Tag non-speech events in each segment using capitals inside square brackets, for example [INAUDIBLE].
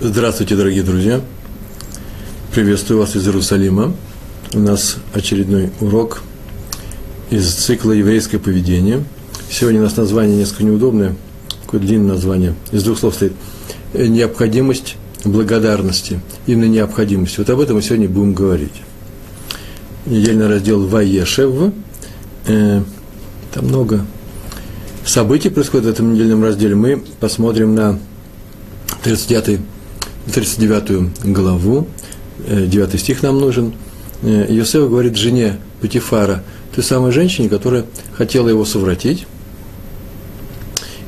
Здравствуйте, дорогие друзья! Приветствую вас из Иерусалима. У нас очередной урок из цикла «Еврейское поведение». Сегодня у нас название несколько неудобное, такое длинное название, из двух слов стоит. Необходимость благодарности, именно необходимость. Вот об этом мы сегодня будем говорить. Недельный раздел «Ваешев». Э, там много событий происходит в этом недельном разделе. Мы посмотрим на 39 39 главу, 9 э, стих нам нужен. Э, говорит жене Патифара, той самой женщине, которая хотела его совратить,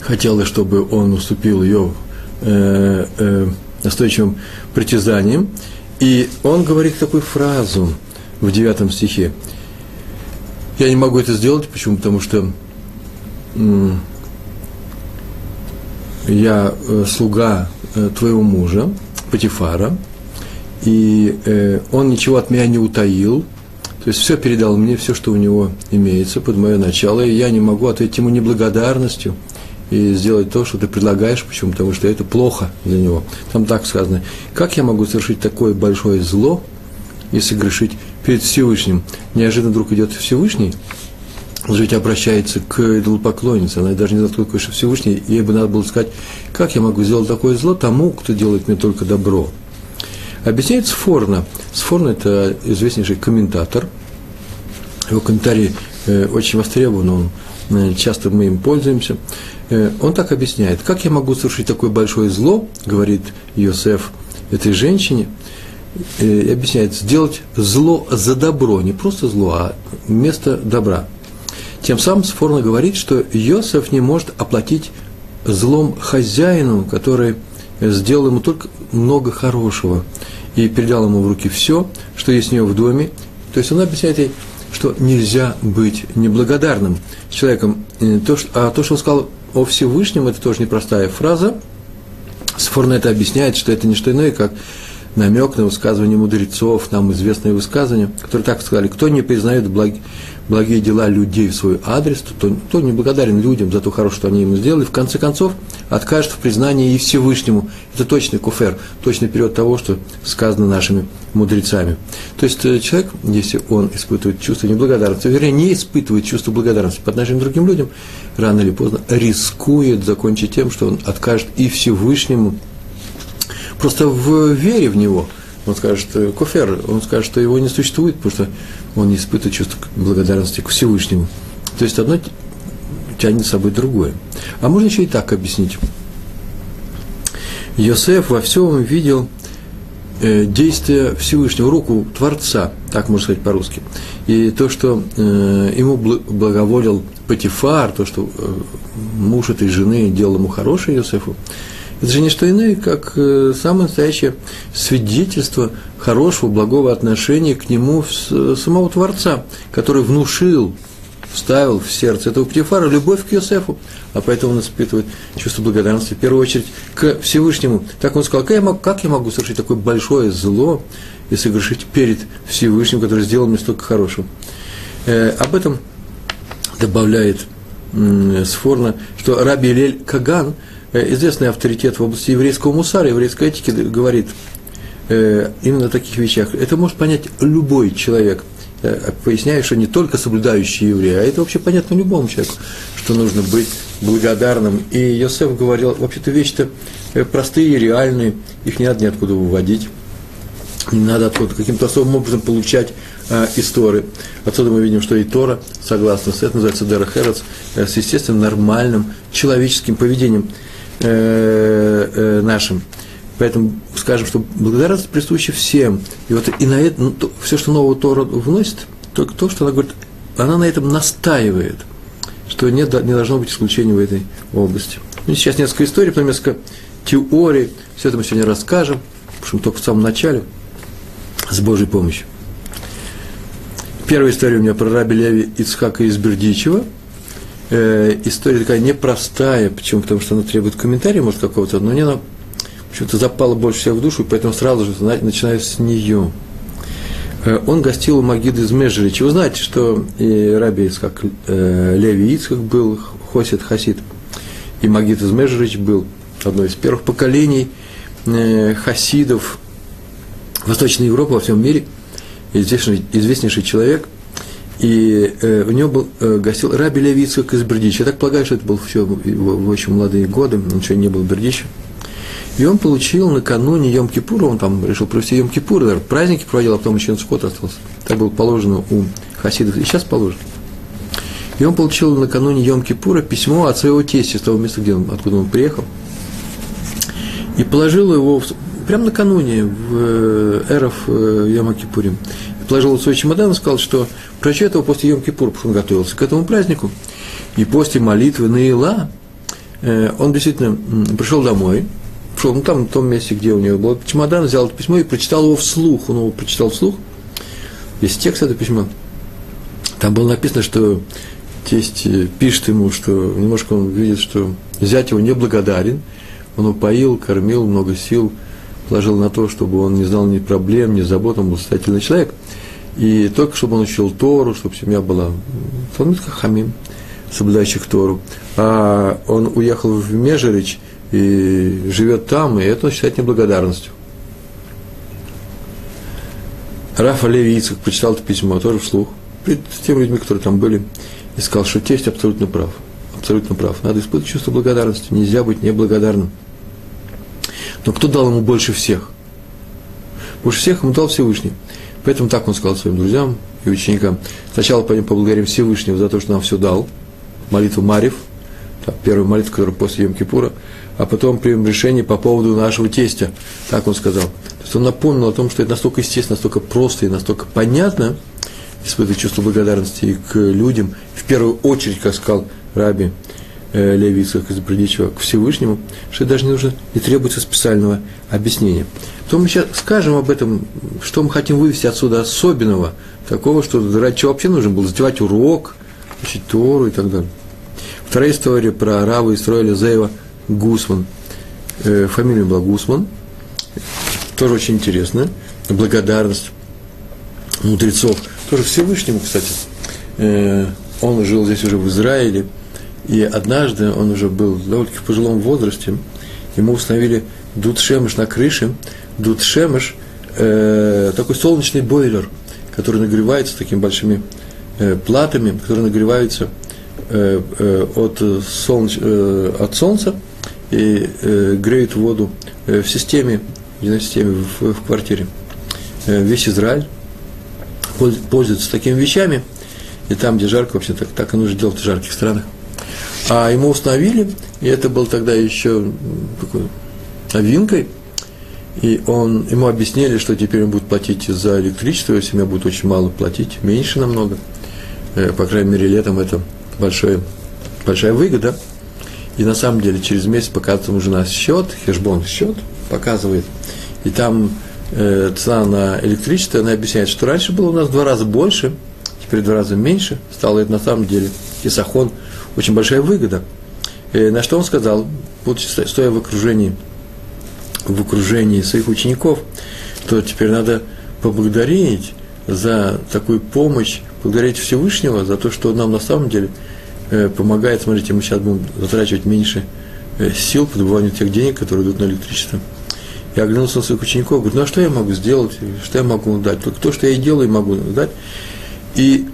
хотела, чтобы он уступил ее э, настойчивым притязанием. И он говорит такую фразу в 9 стихе. Я не могу это сделать, почему? Потому что я слуга твоего мужа, Патифара, и э, он ничего от меня не утаил, то есть все передал мне, все, что у него имеется под мое начало, и я не могу ответить ему неблагодарностью и сделать то, что ты предлагаешь, почему? Потому что это плохо для него. Там так сказано, как я могу совершить такое большое зло, если грешить перед Всевышним? Неожиданно вдруг идет Всевышний, он ведь обращается к идолопоклоннице, она даже не знает, кто такой Всевышний, ей бы надо было сказать, как я могу сделать такое зло тому, кто делает мне только добро. Объясняет Сфорна. Сфорна – это известнейший комментатор. Его комментарий э, очень востребован, он, э, часто мы им пользуемся. Э, он так объясняет, как я могу совершить такое большое зло, говорит Йосеф этой женщине, и объясняет, сделать зло за добро, не просто зло, а вместо добра – тем самым Сфорно говорит, что Йосеф не может оплатить злом хозяину, который сделал ему только много хорошего и передал ему в руки все, что есть у него в доме. То есть он объясняет ей, что нельзя быть неблагодарным человеком. А то, что он сказал о Всевышнем, это тоже непростая фраза. Сфорно это объясняет, что это не что иное, как намек на высказывание мудрецов, нам известное высказывание, которые так сказали, кто не признает благ, благие дела людей в свой адрес, то, то не благодарен людям за то хорошее, что они ему сделали, в конце концов откажет в признании и Всевышнему. Это точный куфер, точный период того, что сказано нашими мудрецами. То есть э, человек, если он испытывает чувство неблагодарности, вернее, не испытывает чувство благодарности по отношению к другим людям, рано или поздно рискует закончить тем, что он откажет и Всевышнему, просто в вере в него – он скажет, кофер, он скажет, что его не существует, потому что он не испытывает чувство благодарности к Всевышнему. То есть одно тянет с собой другое. А можно еще и так объяснить. Йосеф во всем видел э, действие Всевышнего, руку Творца, так можно сказать по-русски. И то, что э, ему благоволил Патифар, то, что э, муж этой жены делал ему хорошее Йосефу, это же не что иное, как э, самое настоящее свидетельство хорошего, благого отношения к нему самого Творца, который внушил, вставил в сердце этого Птифара любовь к Йосефу, а поэтому он испытывает чувство благодарности в первую очередь к Всевышнему. Так он сказал, как я могу, как я могу совершить такое большое зло, если грешить перед Всевышним, который сделал мне столько хорошего. Э, об этом добавляет э, Сфорна, что Раби Лель Каган – известный авторитет в области еврейского мусара, еврейской этики, говорит э, именно о таких вещах. Это может понять любой человек, э, поясняя, что не только соблюдающий еврей, а это вообще понятно любому человеку, что нужно быть благодарным. И Йосеф говорил, вообще-то вещи-то простые, реальные, их не надо ниоткуда выводить, не надо откуда каким-то особым образом получать э, истории. Отсюда мы видим, что и Тора, согласно с этим, называется Дера Херец, э, с естественным, нормальным человеческим поведением – э, э, нашим. Поэтому скажем, что благодарность присуща всем. И вот и на это, ну, то, все, что нового Тора вносит, только то, что она говорит, она на этом настаивает, что нет, не должно быть исключения в этой области. Ну, сейчас несколько историй, потом несколько теорий, все это мы сегодня расскажем, потому что только в самом начале, с Божьей помощью. Первая история у меня про раби Леви Ицхака из Бердичева – э, история такая непростая, почему? Потому что она требует комментария, может, какого-то, но мне она почему-то запала больше всего в душу, и поэтому сразу же начинаю с нее. Э, он гостил у Магиды из Межрича. Вы знаете, что и Раби как э, Леви Ицхак был, Хосит Хасид, и Магид из Межрич был одно из первых поколений э, хасидов Восточной Европы во всем мире, известнейший, известнейший человек, и э, у него был, э, гостил Раби Левицкак из Бердича. Я так полагаю, что это был все в, в очень молодые годы, он еще не был в Бердиче. И он получил накануне Йом-Кипура, он там решил провести Йом-Кипур, даже праздники проводил, а потом еще на Сукот остался. Так было положено у хасидов, и сейчас положено. И он получил накануне Йом-Кипура письмо от своего тестя, с того места, где он, откуда он приехал, и положил его в, прямо накануне в э, Эров э, Йом-Кипурим. Положил свой чемодан и сказал, что прочтет его после что он готовился к этому празднику. И после молитвы Наила э, он действительно пришел домой, пришел ну, там, в том месте, где у него был чемодан, взял это письмо и прочитал его вслух. Он его прочитал вслух. Есть текст этого письма. Там было написано, что тесть пишет ему, что немножко он видит, что зять его неблагодарен, он упоил, кормил, много сил положил на то, чтобы он не знал ни проблем, ни забот, он был состоятельный человек. И только чтобы он учил Тору, чтобы семья была Талмит Хамим, соблюдающих Тору. А он уехал в Межерич и живет там, и это он считает неблагодарностью. Рафа Леви прочитал это письмо тоже вслух, перед теми людьми, которые там были, и сказал, что тесть абсолютно прав. Абсолютно прав. Надо испытывать чувство благодарности. Нельзя быть неблагодарным. Но кто дал ему больше всех? Больше всех ему дал Всевышний. Поэтому так он сказал своим друзьям и ученикам. Сначала поблагодарим Всевышнего за то, что нам все дал. Молитву Марив, первую молитву, которая после Йом-Кипура, а потом примем решение по поводу нашего тестя. Так он сказал. То есть он напомнил о том, что это настолько естественно, настолько просто и настолько понятно, испытывать чувство благодарности к людям, в первую очередь, как сказал Раби э, из Бродичева, к Всевышнему, что даже не нужно, не требуется специального объяснения. То мы сейчас скажем об этом, что мы хотим вывести отсюда особенного, такого, что ради чего вообще нужно было затевать урок, учить Тору и так далее. Вторая история про Рава Исроэля Зеева Гусман. Э, фамилия была Гусман. Тоже очень интересно. Благодарность мудрецов. Тоже Всевышнему, кстати. Э, он жил здесь уже в Израиле. И однажды он уже был довольно-таки в пожилом возрасте. Ему установили дудшемыш на крыше. Дудшемыш э, такой солнечный бойлер, который нагревается такими большими э, платами, которые нагреваются э, э, от, солнч, э, от солнца и э, греют воду э, в системе, в системе, в, в квартире. Э, весь Израиль пользуется такими вещами, и там, где жарко, вообще так, так и нужно делать в жарких странах. А ему установили, и это был тогда еще такой новинкой, и он, ему объяснили, что теперь он будет платить за электричество, его семья будет очень мало платить, меньше намного. Э, по крайней мере, летом это большое, большая выгода. И на самом деле через месяц показывает ему жена счет, хешбон счет показывает. И там э, цена на электричество, она объясняет, что раньше было у нас в два раза больше, теперь в два раза меньше. Стало это на самом деле Исахон очень большая выгода. Э, на что он сказал, вот стоя в окружении, в окружении своих учеников, что теперь надо поблагодарить за такую помощь, благодарить Всевышнего за то, что нам на самом деле э, помогает. Смотрите, мы сейчас будем затрачивать меньше э, сил по добыванию тех денег, которые идут на электричество. Я оглянулся на своих учеников, говорю, ну а что я могу сделать, что я могу дать? Только то, что я и делаю, могу дать. И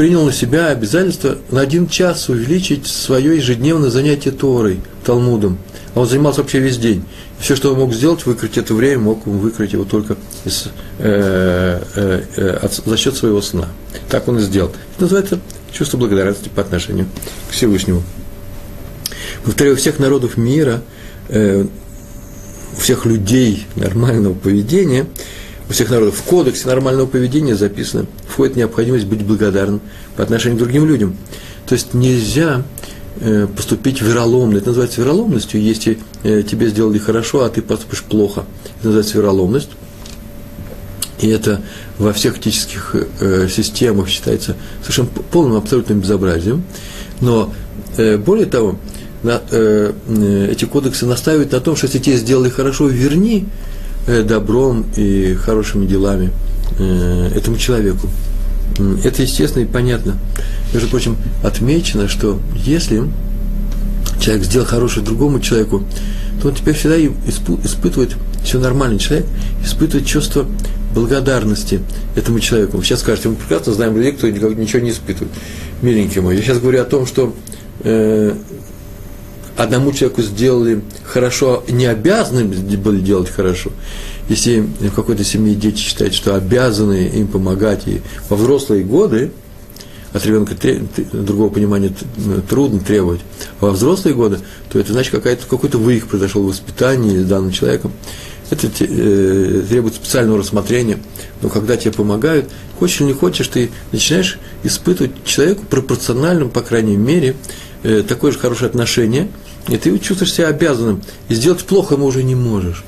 принял на себя обязательство на один час увеличить свое ежедневное занятие Торой, Талмудом. А он занимался вообще весь день. Все, что он мог сделать, выкрыть это время, мог он выкрыть его только из, э, э, э, от, за счет своего сна. Так он и сделал. Это называется чувство благодарности по отношению к Всевышнему. Повторяю, у всех народов мира, э, у всех людей нормального поведения – у всех народов в кодексе нормального поведения записано, входит необходимость быть благодарным по отношению к другим людям. То есть нельзя э, поступить вероломно. Это называется вероломностью, если э, тебе сделали хорошо, а ты поступишь плохо. Это называется вероломность. И это во всех этических э, системах считается совершенно полным абсолютным безобразием. Но более того, эти кодексы настаивают на том, что если тебе сделали хорошо, верни добром и хорошими делами э, этому человеку. Это естественно и понятно. Между прочим, отмечено, что если человек сделал хорошее другому человеку, то он теперь всегда испытывает, все нормальный человек, испытывает чувство благодарности этому человеку. Вы сейчас скажете, мы прекрасно знаем людей, кто ничего не испытывает. Миленький мой, я сейчас говорю о том, что э, одному человеку сделали хорошо, не обязаны были делать хорошо. Если в какой-то семье дети считают, что обязаны им помогать и во взрослые годы, от ребенка другого понимания трудно требовать, а во взрослые годы, то это значит какая-то, какой-то вывих произошел в воспитании с данным человеком. Это э, требует специального рассмотрения. Но когда тебе помогают, хочешь или не хочешь, ты начинаешь испытывать человеку пропорционально, по крайней мере, э, такое же хорошее отношение, и ты чувствуешь себя обязанным. И сделать плохо ему уже не можешь.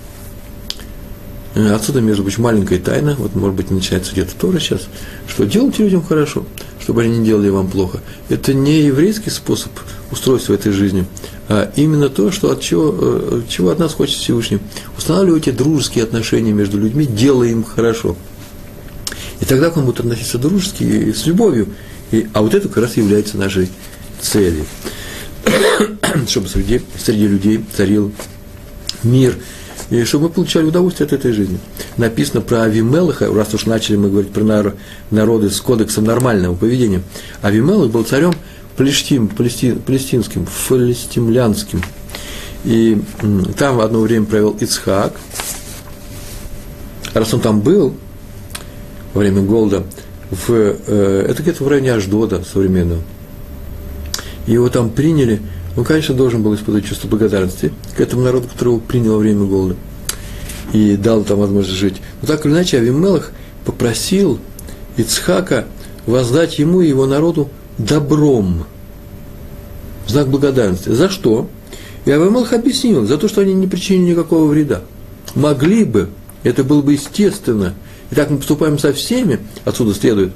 Э, отсюда, между прочим, маленькая тайна, вот, может быть, начинается где-то тоже сейчас, что делать людям хорошо, чтобы они не делали вам плохо. Это не еврейский способ устройства этой жизни, а именно то, что от чего, э, чего от нас хочет Всевышний. Устанавливайте дружеские отношения между людьми, делая им хорошо. И тогда к вам будут относиться дружески и с любовью. И, а вот это как раз является нашей целью. [CLEARS THROAT] чтобы среди, среди людей царил мир – и чтобы мы получали удовольствие от этой жизни. Написано про Авимелаха, раз уж начали мы говорить про народы с кодексом нормального поведения. Авимелах был царем Плештим, палестин, палестинским, фалестимлянским. И там одно время провел Ицхак. Раз он там был во время голода, в, э, это где-то в районе Аждода современного, его там приняли – он, конечно, должен был испытывать чувство благодарности к этому народу, которого принял во время голода и дал там возможность жить. Но так или иначе, Авимелах попросил Ицхака воздать ему и его народу добром, знак благодарности. За что? И Авимелах объяснил, за то, что они не причинили никакого вреда. Могли бы, это было бы естественно. И так мы поступаем со всеми, отсюда следует.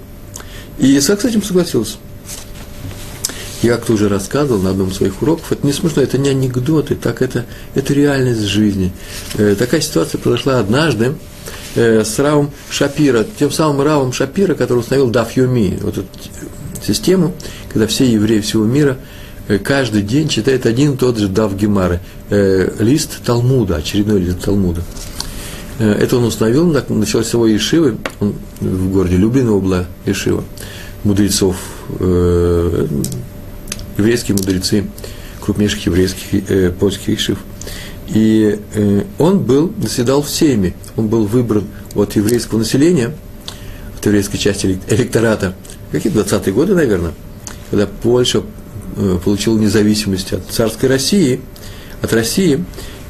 И Исаак с этим согласился. Я как-то уже рассказывал на одном из своих уроков, это не смешно, это не анекдоты, так это, это реальность жизни. Э, такая ситуация произошла однажды э, с Равом Шапира, тем самым Равом Шапира, который установил Дафьюми, вот эту систему, когда все евреи всего мира э, каждый день читают один и тот же Дав Гемары, лист Талмуда, очередной лист Талмуда. Это он установил, так началось его Ешивы, в городе Люблино была Ешива, мудрецов, еврейские мудрецы, крупнейших еврейских э, польских ишив. И э, он был, заседал всеми, он был выбран от еврейского населения, от еврейской части электората, какие 20-е годы, наверное, когда Польша э, получила независимость от царской России, от России,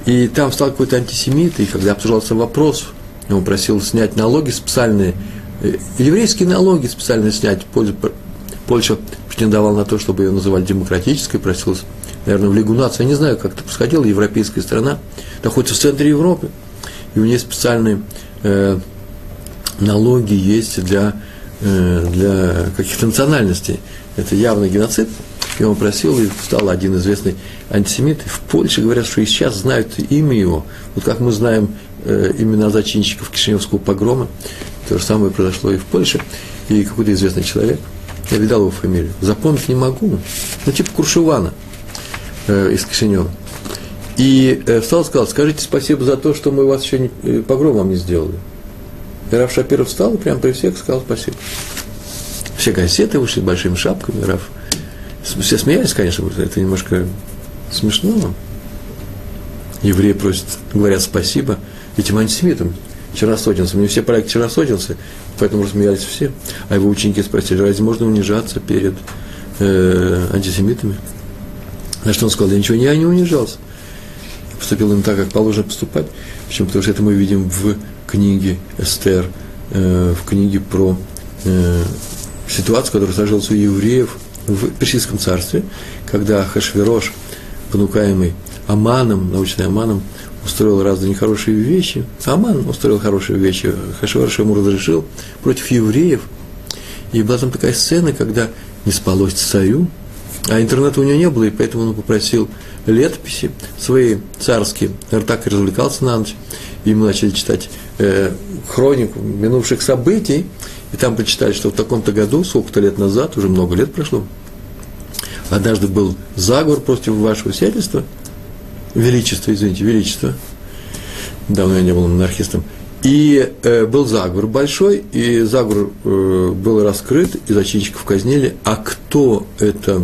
и там стал какой-то антисемит, и когда обсуждался вопрос, он просил снять налоги специальные, э, еврейские налоги специально снять, Польша претендовал на то, чтобы ее называли демократической, просилась, наверное, в Лигу наций. Я не знаю, как это происходило, европейская страна, находится в центре Европы, и у нее специальные э, налоги есть для, э, для каких-то национальностей. Это явный геноцид. И он просил, и стал один известный антисемит. В Польше говорят, что и сейчас знают имя его. Вот как мы знаем э, имена зачинщиков Кишиневского погрома, то же самое произошло и в Польше. И какой-то известный человек – я видал его фамилию. Запомнить не могу. Ну, типа Куршевана э, из Кишинева. И э, встал и сказал, скажите спасибо за то, что мы вас еще не, э, погром вам не сделали. И Раф Шапиров встал и прямо при всех сказал спасибо. Все газеты вышли большими шапками, Раф. Все смеялись, конечно, это немножко смешно. Евреи просят, говорят спасибо этим антисемитам, черносотенцам. Не все поляки черносотенцы, поэтому рассмеялись все. А его ученики спросили, разве можно унижаться перед э, антисемитами? На что он сказал, я ничего, я не унижался. Поступил им так, как положено поступать. Почему? Потому что это мы видим в книге Эстер, э, в книге про э, ситуацию, которая сложилась у евреев в Персидском царстве, когда Хашвирош, понукаемый Аманом, научный Аманом, устроил разные нехорошие вещи. Аман устроил хорошие вещи. Хашварш ему разрешил против евреев. И была там такая сцена, когда не спалось царю, а интернета у него не было, и поэтому он попросил летописи свои царские. Наверное, так и развлекался на ночь. Мы начали читать э, хронику минувших событий, и там прочитали, что в таком-то году, сколько-то лет назад, уже много лет прошло, однажды был заговор против вашего сиятельства, величества, извините, величества, давно я не был монархистом, и э, был заговор большой, и заговор э, был раскрыт, и зачинщиков казнили. А кто это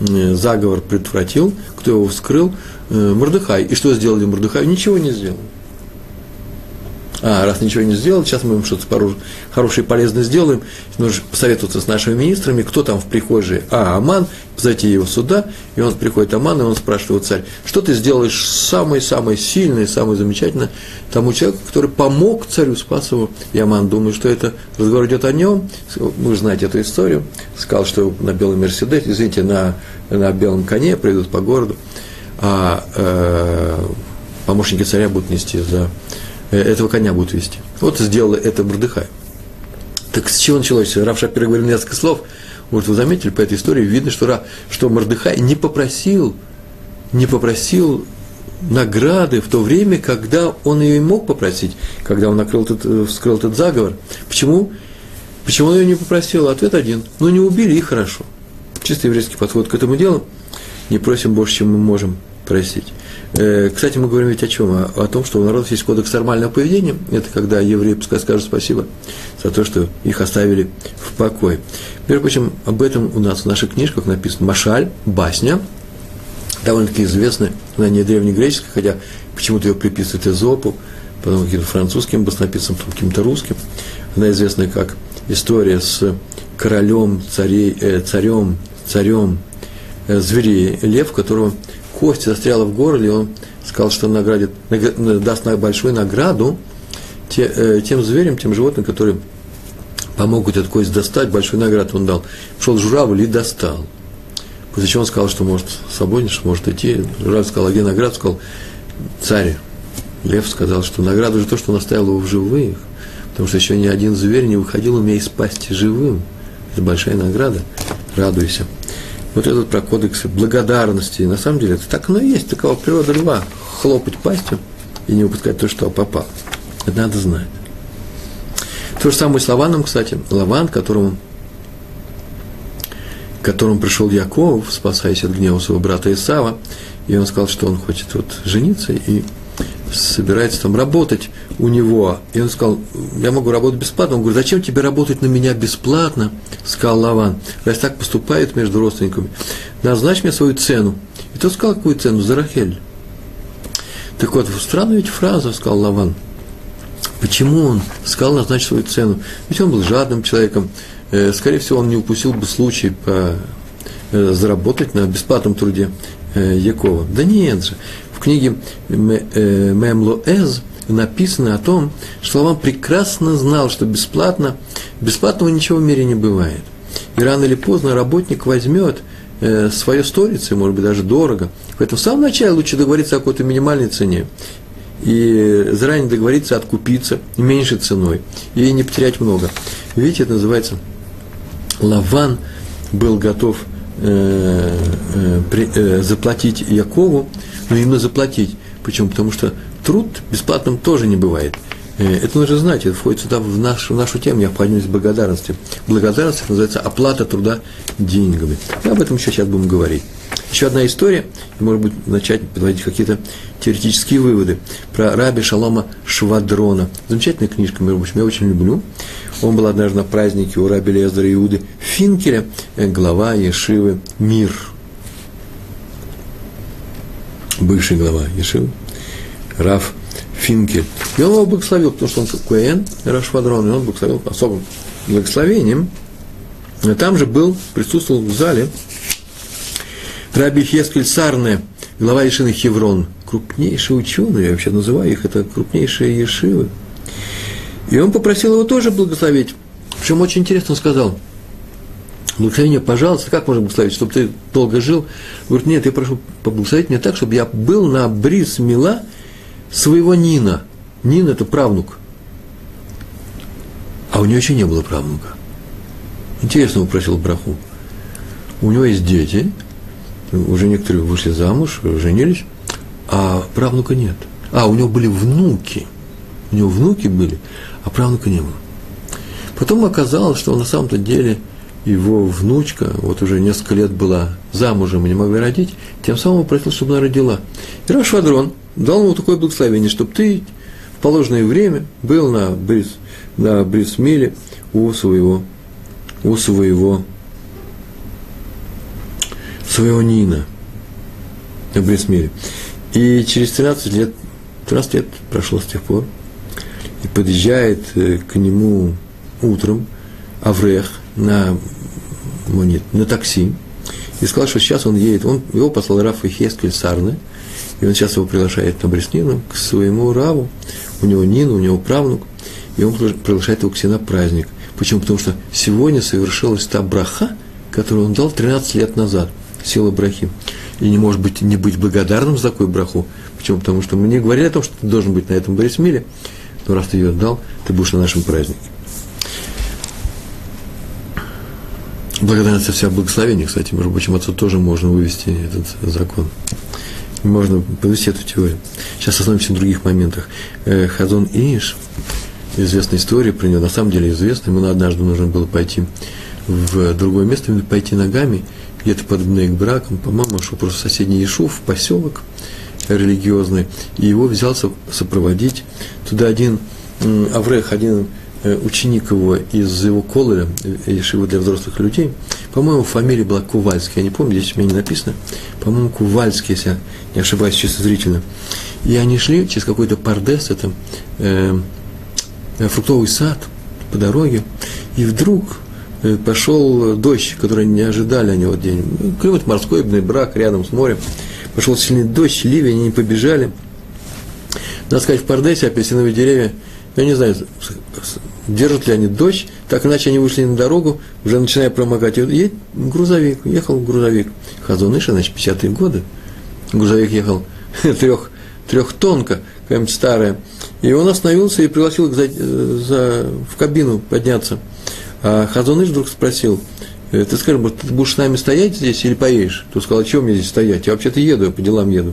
э, заговор предотвратил, кто его вскрыл? Э, Мордыхай. И что сделали Мордыхай? Ничего не сделал а, раз ничего не сделал, сейчас мы им что-то хорошее и полезное сделаем, нужно посоветоваться с нашими министрами, кто там в прихожей, а, Аман, зайти его сюда, и он приходит Аман, и он спрашивает царь, что ты сделаешь самое-самое сильное, самое замечательное тому человеку, который помог царю, спас его, и Аман думает, что это разговор идет о нем, вы знаете эту историю, сказал, что на белом Мерседесе, извините, на, на белом коне придут по городу, а э, помощники царя будут нести за этого коня будут вести. Вот сделала это Мордыхай. Так с чего началось? Рав Шапир говорил несколько слов. Вот вы заметили, по этой истории видно, что, что Мордыхай не попросил, не попросил награды в то время, когда он ее и мог попросить, когда он накрыл этот, э, вскрыл этот заговор. Почему? Почему он ее не попросил? Ответ один. Ну, не убили, и хорошо. Чисто еврейский подход к этому делу. Не просим больше, чем мы можем просить. Э, кстати, мы говорим ведь о чем? О, том, что у народов есть кодекс нормального поведения. Это когда евреи пускай скажут спасибо за то, что их оставили в покое. Между прочим, об этом у нас в наших книжках написано Машаль, басня, довольно-таки известная, она не древнегреческая, хотя почему-то ее приписывают Эзопу, потом каким-то французским баснописцам, потом каким-то русским. Она известна как история с королем, царей, э, царем, царем э, зверей, лев, которого кость застряла в горле, он сказал, что наградит, даст большую награду э, тем зверям, тем животным, которые помогут эту кость достать, большую награду он дал. Пошел журавль и достал. После чего он сказал, что может свободен, что может идти. Журавль сказал, а где награда? Сказал, царь. Лев сказал, что награда же то, что он оставил его в живых. Потому что еще ни один зверь не выходил у меня из пасти живым. Это большая награда. Радуйся вот этот про кодексы благодарности. На самом деле это так оно и есть, такова природа льва. Хлопать пастью и не выпускать то, что попал. Это надо знать. То же самое с Лаваном, кстати. Лаван, которому, которому пришел Яков, спасаясь от гнева своего брата Исава, и он сказал, что он хочет вот жениться и собирается там работать у него. И он сказал, я могу работать бесплатно. Он говорит, зачем тебе работать на меня бесплатно? Сказал Лаван. Раз так поступает между родственниками, назначь мне свою цену. И тот сказал, какую цену? За Рахель. Так вот, странная ведь фраза, сказал Лаван. Почему он сказал назначить свою цену? Ведь он был жадным человеком. Э, скорее всего, он не упустил бы случай по, э, заработать на бесплатном труде э, Якова. Да нет же книге Мемлоэз написано о том, что Лаван прекрасно знал, что бесплатно, бесплатного ничего в мире не бывает. И рано или поздно работник возьмет э, свое сторицы, может быть, даже дорого. Поэтому в самом начале лучше договориться о какой-то минимальной цене. И заранее договориться откупиться меньшей ценой. И не потерять много. Видите, это называется Лаван был готов э, э, при, э, заплатить Якову но именно заплатить. Почему? Потому что труд бесплатным тоже не бывает. Э, это нужно знать, это входит сюда в нашу, в нашу тему, необходимость благодарности. Благодарность это называется оплата труда деньгами. И об этом еще сейчас будем говорить. Еще одна история, и, может быть, начать подводить какие-то теоретические выводы про раби Шалома Швадрона. Замечательная книжка, между прочим, я очень люблю. Он был однажды на празднике у раби Лездера Иуды Финкеля, э, глава Ешивы «Мир», бывший глава Ешивы, Раф Финкель. И он его благословил, потому что он Куэн, Рашвадрон, и он благословил особым благословением. И там же был, присутствовал в зале Раби Хескель Сарне, глава Ешины Хеврон, крупнейший ученый, я вообще называю их, это крупнейшие Ешивы. И он попросил его тоже благословить. Причем очень интересно сказал – Благословение, пожалуйста, как можно благословить, чтобы ты долго жил? Говорит, нет, я прошу поблагословить меня так, чтобы я был на бриз мила своего Нина. Нин – это правнук. А у него еще не было правнука. Интересно, он просил браху. У него есть дети, уже некоторые вышли замуж, женились, а правнука нет. А, у него были внуки. У него внуки были, а правнука не было. Потом оказалось, что на самом-то деле – его внучка, вот уже несколько лет была замужем и не могла родить, тем самым он просил, чтобы она родила. И Рашвадрон дал ему такое благословение, чтобы ты в положенное время был на Брис, на Брисмиле у своего, у своего, своего Нина на Брисмиле. И через 13 лет, 13 лет прошло с тех пор, и подъезжает э, к нему утром Аврех на, монет, на такси, и сказал, что сейчас он едет, он, его послал Раф Хескель Сарны, и он сейчас его приглашает на Бреснину к своему Раву, у него Нина, у него правнук, и он приглашает его к себе на праздник. Почему? Потому что сегодня совершилась та браха, которую он дал 13 лет назад, сила брахи. И не может быть не быть благодарным за такую браху. Почему? Потому что мы не говорили о том, что ты должен быть на этом Борисмиле, но раз ты ее отдал, ты будешь на нашем празднике. Благодарность вся благословение, кстати, между прочим, отцу тоже можно вывести этот закон. Можно повести эту теорию. Сейчас остановимся на других моментах. Э, Хазон Иш, известная история про него, на самом деле известная, ему однажды нужно было пойти в другое место, пойти ногами, где-то под к браком, по-моему, шел просто соседний Ешув, поселок религиозный, и его взялся сопроводить. Туда один Аврех, один ученик его из его колора, Ешива для взрослых людей, по-моему, фамилия была Кувальский, я не помню, здесь у меня не написано, по-моему, Кувальский, если я не ошибаюсь чисто зрительно. И они шли через какой-то пардес, это э, э, фруктовый сад по дороге, и вдруг э, пошел дождь, который не ожидали они вот день. Климат морской, брак рядом с морем. Пошел сильный дождь, ливень, они побежали. Надо сказать, в Пардесе апельсиновые деревья, я не знаю, держат ли они дождь, так иначе они вышли на дорогу, уже начиная промокать, едет грузовик, ехал грузовик. Хазуныша, значит, 50-е годы, грузовик ехал [LAUGHS] трех, трехтонка, какая-нибудь старая, и он остановился и пригласил за, за, в кабину подняться. А Хазуныш вдруг спросил, «Э, ты скажи, ты будешь с нами стоять здесь или поедешь? Тот сказал, а чего мне здесь стоять? Я вообще-то еду, я по делам еду.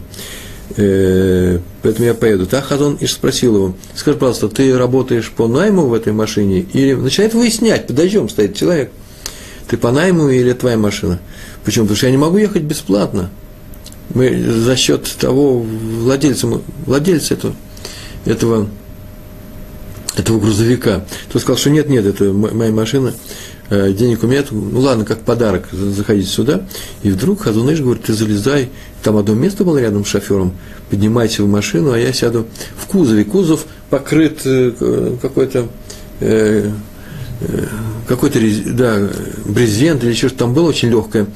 Э, поэтому я поеду. Так Хазон Иш спросил его, скажи, пожалуйста, ты работаешь по найму в этой машине? Или начинает выяснять, подождем, стоит человек, ты по найму или твоя машина? Почему? Потому что я не могу ехать бесплатно. Мы за счет того владельца, владельца этого, этого, этого грузовика. Тот сказал, что нет, нет, это моя машина, денег у меня нет, ну ладно, как подарок, заходите сюда. И вдруг Хазуныш говорит, ты залезай, там одно место было рядом с шофером, поднимайся в машину, а я сяду в кузове. Кузов покрыт э, какой-то э, какой-то да, брезент или что-то там было очень легкое.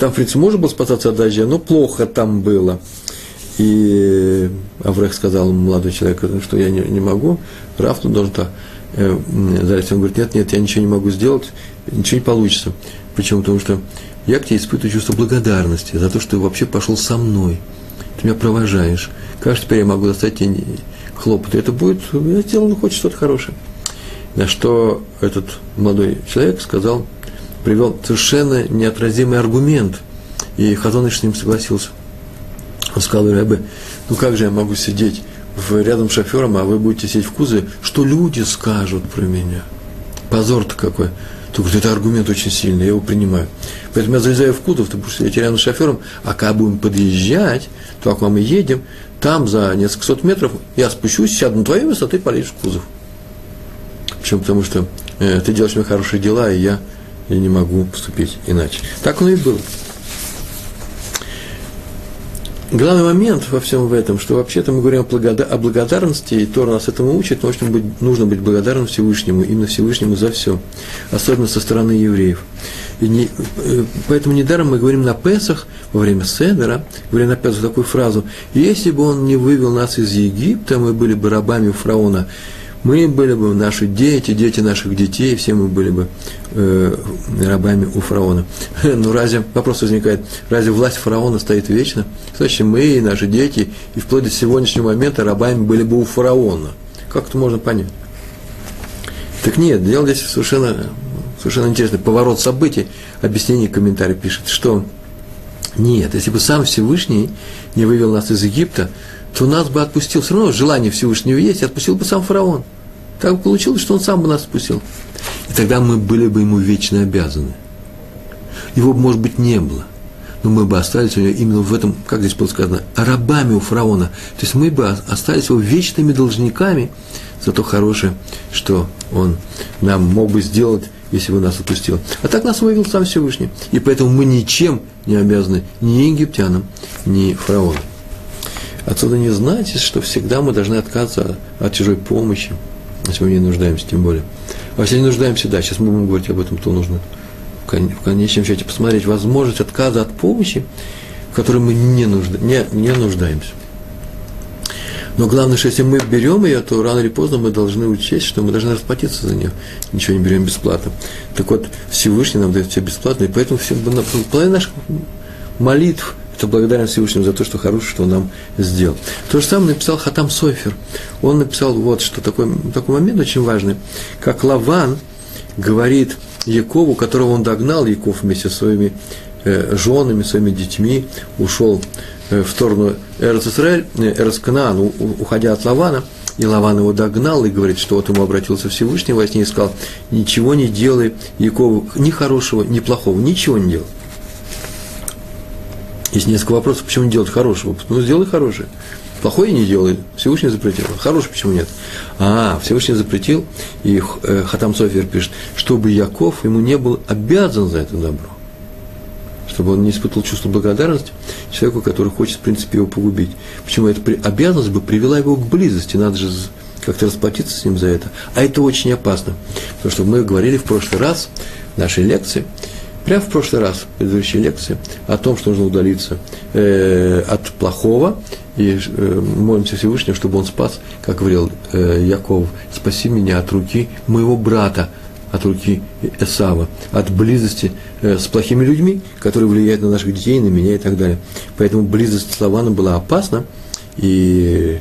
Там, в принципе, можно было спасаться от дождя, но плохо там было. И Аврех сказал молодой человек, что я не, не могу, Раф должен так. Залезть. Он говорит, нет, нет, я ничего не могу сделать, ничего не получится. Почему? Потому что я к тебе испытываю чувство благодарности за то, что ты вообще пошел со мной. Ты меня провожаешь. Как теперь я могу достать тебе хлопоты? Это будет, я сделал ну, хоть что-то хорошее. На что этот молодой человек сказал, привел совершенно неотразимый аргумент. И Хазоныш с ним согласился. Он сказал, Рэбе, ну как же я могу сидеть в, рядом с шофером, а вы будете сидеть в кузове, что люди скажут про меня? Позор-то какой. Только это аргумент очень сильный, я его принимаю. Поэтому я залезаю в кузов, ты будешь сидеть рядом с шофером, а когда будем подъезжать, то к вам и едем, там за несколько сот метров я спущусь, сяду на высоту и полезешь в кузов. Почему? Потому что э, ты делаешь мне хорошие дела, и я, я не могу поступить иначе. Так оно и было главный момент во всем в этом, что вообще-то мы говорим о благодарности, и Тор нас этому учит, нужно быть, нужно быть благодарным Всевышнему, именно Всевышнему за все, особенно со стороны евреев. И не, э, поэтому недаром мы говорим на Песах, во время Седера, говорим на Песах такую фразу, «Если бы он не вывел нас из Египта, мы были бы рабами у фараона, мы были бы наши дети, дети наших детей, все мы были бы э, рабами у фараона. [LAUGHS] Ну разве, вопрос возникает, разве власть фараона стоит вечно? Значит, мы и наши дети, и вплоть до сегодняшнего момента рабами были бы у фараона. Как это можно понять? Так нет, дело здесь совершенно, совершенно интересный поворот событий. Объяснение комментарий пишет, что нет, если бы сам Всевышний не вывел нас из Египта, то нас бы отпустил, все равно желание Всевышнего есть, отпустил бы сам фараон. Так получилось, что он сам бы нас спустил. И тогда мы были бы ему вечно обязаны. его, может быть, не было. Но мы бы остались у него именно в этом, как здесь было сказано, рабами у фараона. То есть мы бы остались его вечными должниками за то хорошее, что он нам мог бы сделать, если бы нас отпустил. А так нас вывел сам Всевышний. И поэтому мы ничем не обязаны ни египтянам, ни фараону. Отсюда не знаете, что всегда мы должны отказаться от чужой помощи, если мы не нуждаемся, тем более. А если не нуждаемся, да, сейчас мы будем говорить об этом, то нужно в конечном счете посмотреть возможность отказа от помощи, в которой мы не, нужда, не, не нуждаемся. Но главное, что если мы берем ее, то рано или поздно мы должны учесть, что мы должны расплатиться за нее. Ничего не берем бесплатно. Так вот, Всевышний нам дает все бесплатно, и поэтому все, половина наших молитв – это благодарность Всевышнему за то, что хорошее, что он нам сделал. То же самое написал Хатам Сойфер. Он написал вот, что такой, такой момент очень важный, как Лаван говорит Якову, которого он догнал, Яков вместе со своими э, женами, своими детьми, ушел э, в сторону Эрц Исраэль, э, Эрц Канаан, уходя от Лавана, и Лаван его догнал и говорит, что вот ему обратился Всевышний во сне и сказал, ничего не делай Якову, ни хорошего, ни плохого, ничего не делай. Есть несколько вопросов, почему не делать хорошего. Ну, сделай хорошее. Плохое не делай, Всевышний запретил. Хороший почему нет? А, Всевышний запретил, и э, Хатам Софер пишет, чтобы Яков ему не был обязан за это добро. Чтобы он не испытывал чувство благодарности человеку, который хочет, в принципе, его погубить. Почему эта обязанность бы привела его к близости, надо же как-то расплатиться с ним за это. А это очень опасно. Потому что мы говорили в прошлый раз в нашей лекции, прямо в прошлый раз, в предыдущей лекции, о том, что нужно удалиться э, от плохого и э, молимся Всевышнему, чтобы он спас, как говорил э, Яков, спаси меня от руки моего брата, от руки Эсава, от близости э, с плохими людьми, которые влияют на наших детей, на меня и так далее. Поэтому близость с Лаваном была опасна, и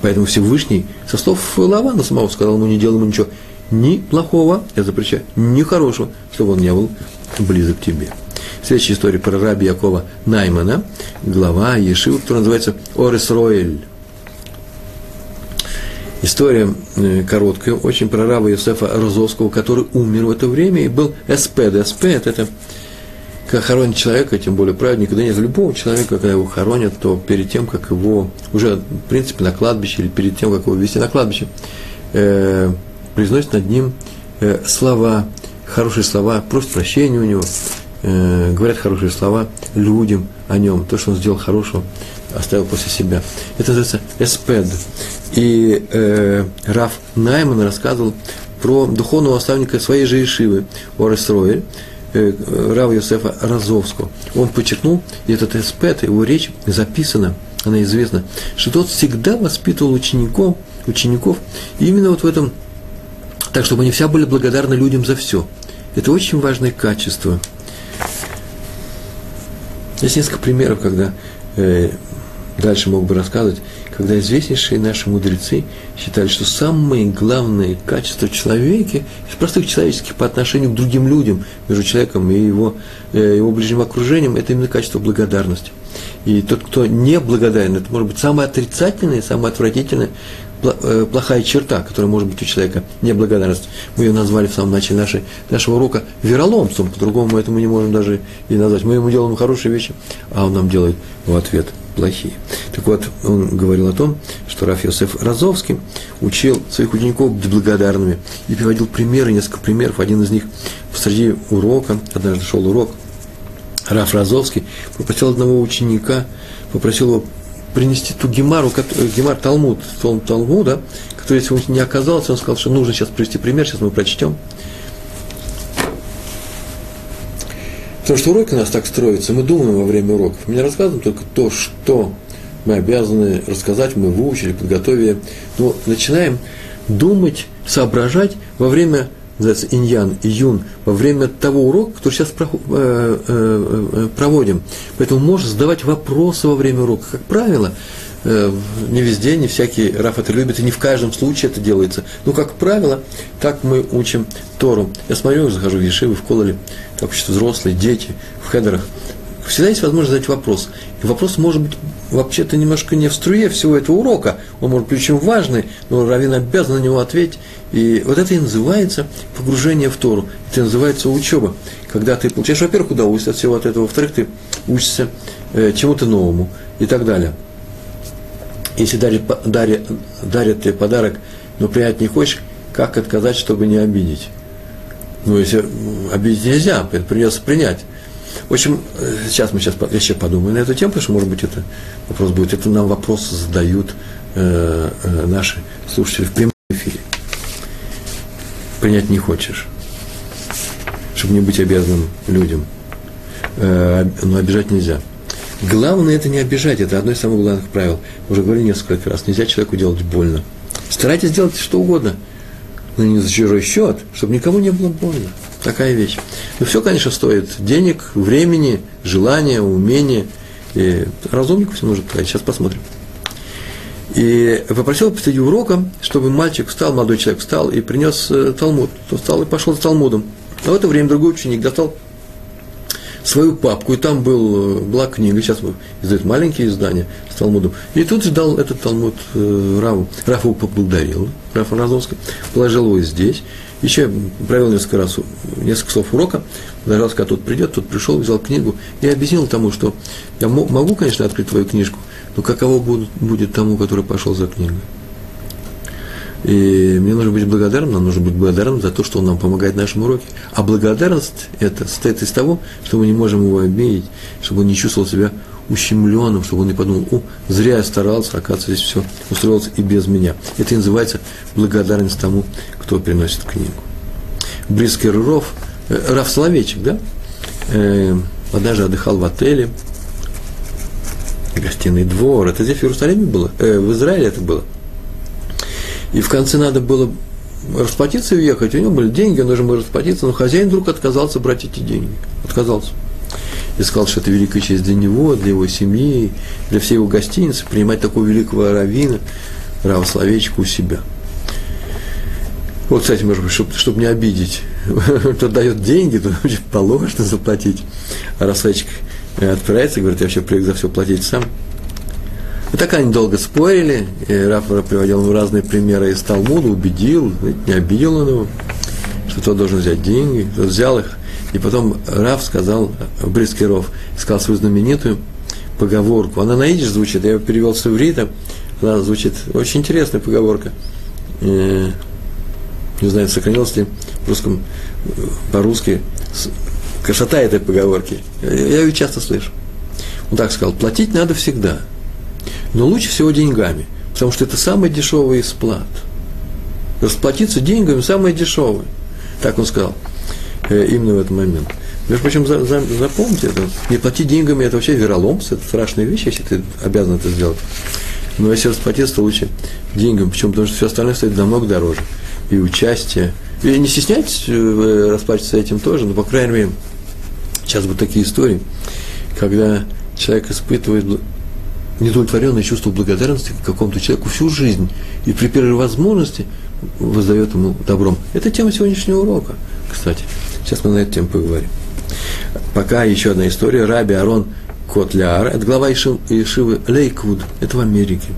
поэтому Всевышний со слов Лавана самого сказал ему, не делай ему ничего ни плохого, я запрещаю, ни хорошего, чтобы он не был близок к тебе. Следующая история про раби Якова Наймана, глава Ешива, которая называется Орес Роэль. История э, короткая, очень про раба Иосифа Розовского, который умер в это время и был эспед. Эспед – это когда хоронят человека, тем более праведника, да нет, любого человека, когда его хоронят, то перед тем, как его, уже, в принципе, на кладбище, или перед тем, как его вести на кладбище, э, произносят над ним э, слова, хорошие слова, просят прощения у него, э, говорят хорошие слова людям о нем, то, что он сделал хорошего, оставил после себя. Это называется эспед. И э, Раф Найман рассказывал про духовного наставника своей же Ишивы, Орес Роэль, э, Рава Йосефа Розовского. Он подчеркнул, и этот эспед, его речь записана, она известна, что тот всегда воспитывал учеников, учеников именно вот в этом, так, чтобы они вся были благодарны людям за все. Это очень важное качество – есть несколько примеров, когда э, дальше мог бы рассказывать, когда известнейшие наши мудрецы считали, что самые главные качества человека, из простых человеческих по отношению к другим людям, между человеком и его, э, его ближним окружением, это именно качество благодарности. И тот, кто не благодарен, это может быть самое отрицательное, самое отвратительное плохая черта, которая может быть у человека, неблагодарность. Мы ее назвали в самом начале нашей, нашего урока вероломством, по-другому мы этому не можем даже и назвать. Мы ему делаем хорошие вещи, а он нам делает в ответ плохие. Так вот, он говорил о том, что Раф Йосеф Розовский учил своих учеников быть благодарными и приводил примеры, несколько примеров. Один из них посреди урока, однажды шел урок, Раф Розовский попросил одного ученика, попросил его принести ту гемару, э, гемар Талмуд, Талмуда, который, если он не оказался, он сказал, что нужно сейчас привести пример, сейчас мы прочтем. Потому что уроки у нас так строятся, мы думаем во время уроков. Мы не рассказываем только то, что мы обязаны рассказать, мы выучили, подготовили. Но начинаем думать, соображать во время называется иньян, июн, во время того урока, который сейчас э, э, э, проводим. Поэтому можно задавать вопросы во время урока. Как правило, не везде, не всякий Раф это любит, и не в каждом случае это делается. Но, как правило, так мы учим Тору. Я смотрю, захожу в Ешивы, в Кололе, так учат взрослые, дети, в хедерах. Всегда есть возможность задать вопрос. И вопрос может быть вообще-то немножко не в струе всего этого урока. Он может быть очень важный, но раввин обязан на него ответить. И вот это и называется погружение в Тору. Это называется учеба. Когда ты получаешь, во-первых, удовольствие от всего от этого, во-вторых, ты учишься э, чему-то новому и так далее. Если дарят, дарят, дарят тебе подарок, но принять не хочешь, как отказать, чтобы не обидеть? Ну, если обидеть нельзя, придется принять. В общем, э, сейчас мы сейчас еще подумаем на эту тему, потому что, может быть, это вопрос будет. Это нам вопрос задают э, э, наши слушатели в прямом эфире. Принять не хочешь, чтобы не быть обязанным людям. Э, но обижать нельзя. Главное это не обижать, это одно из самых главных правил. Мы уже говорили несколько раз, нельзя человеку делать больно. Старайтесь делать что угодно, но не за чужой счет, чтобы никому не было больно. Такая вещь. Но все, конечно, стоит денег, времени, желания, умения. И разумнику все нужно тратить. Сейчас посмотрим. И попросил посреди урока, чтобы мальчик встал, молодой человек встал и принес э, Талмуд. То встал и пошел за Талмудом. А в это время другой ученик достал свою папку, и там был, была книга, сейчас издают маленькие издания с Талмудом. И тут ждал этот Талмуд э, Раву. Раф его поблагодарил, Раф Разовский, положил его здесь, еще провел несколько раз, несколько слов урока, дождался, когда тот придет, тот пришел, взял книгу и объяснил тому, что я могу, конечно, открыть твою книжку, но каково будет, будет тому, который пошел за книгой. И мне нужно быть благодарным, нам нужно быть благодарным за то, что он нам помогает в нашем уроке. А благодарность это состоит из того, что мы не можем его обидеть, чтобы он не чувствовал себя ущемленным, чтобы он не подумал, о, зря я старался, оказывается, здесь все устроилось и без меня. Это и называется благодарность тому, кто приносит книгу. Близкий Ров, э, Раф Соловейчик, да, э, однажды отдыхал в отеле, гостиный двор, это здесь в Иерусалиме было, э, в Израиле это было – и в конце надо было расплатиться и уехать. У него были деньги, он должен был расплатиться, но хозяин вдруг отказался брать эти деньги. Отказался. И сказал, что это великая честь для него, для его семьи, для всей его гостиницы, принимать такого великого раввина, Рава Словечка у себя. Вот, кстати, может быть, чтобы, чтобы не обидеть, [LAUGHS] кто дает деньги, то [LAUGHS] положено заплатить. А Расвечик отправляется и говорит, я вообще привык за все платить сам. И так они долго спорили, и Рафа приводил ему разные примеры из Талмуда, убедил, не обидел он его, что тот должен взять деньги, тот взял их. И потом Раф сказал, Брискиров, сказал свою знаменитую поговорку. Она на идиш звучит, я перевел с иврита, она звучит очень интересная поговорка. не знаю, сохранилась ли в русском, по-русски красота этой поговорки. Я ее часто слышу. Он так сказал, платить надо всегда – но лучше всего деньгами, потому что это самый дешевый из плат. Расплатиться деньгами самое дешевое. Так он сказал э, именно в этот момент. Между прочим, за, за, запомните это. Не платить деньгами – это вообще вероломство, это страшная вещь, если ты обязан это сделать. Но если расплатиться, то лучше деньгами. Почему? Потому что все остальное стоит намного дороже. И участие. И не стесняйтесь э, расплачиваться этим тоже, но, по крайней мере, сейчас будут такие истории, когда человек испытывает недовлетворенное чувство благодарности к какому-то человеку всю жизнь и при первой возможности воздает ему добром. Это тема сегодняшнего урока, кстати. Сейчас мы на эту тему поговорим. Пока еще одна история. Раби Арон Котляр, это глава Ишивы, Ишивы Лейквуд, это в Америке.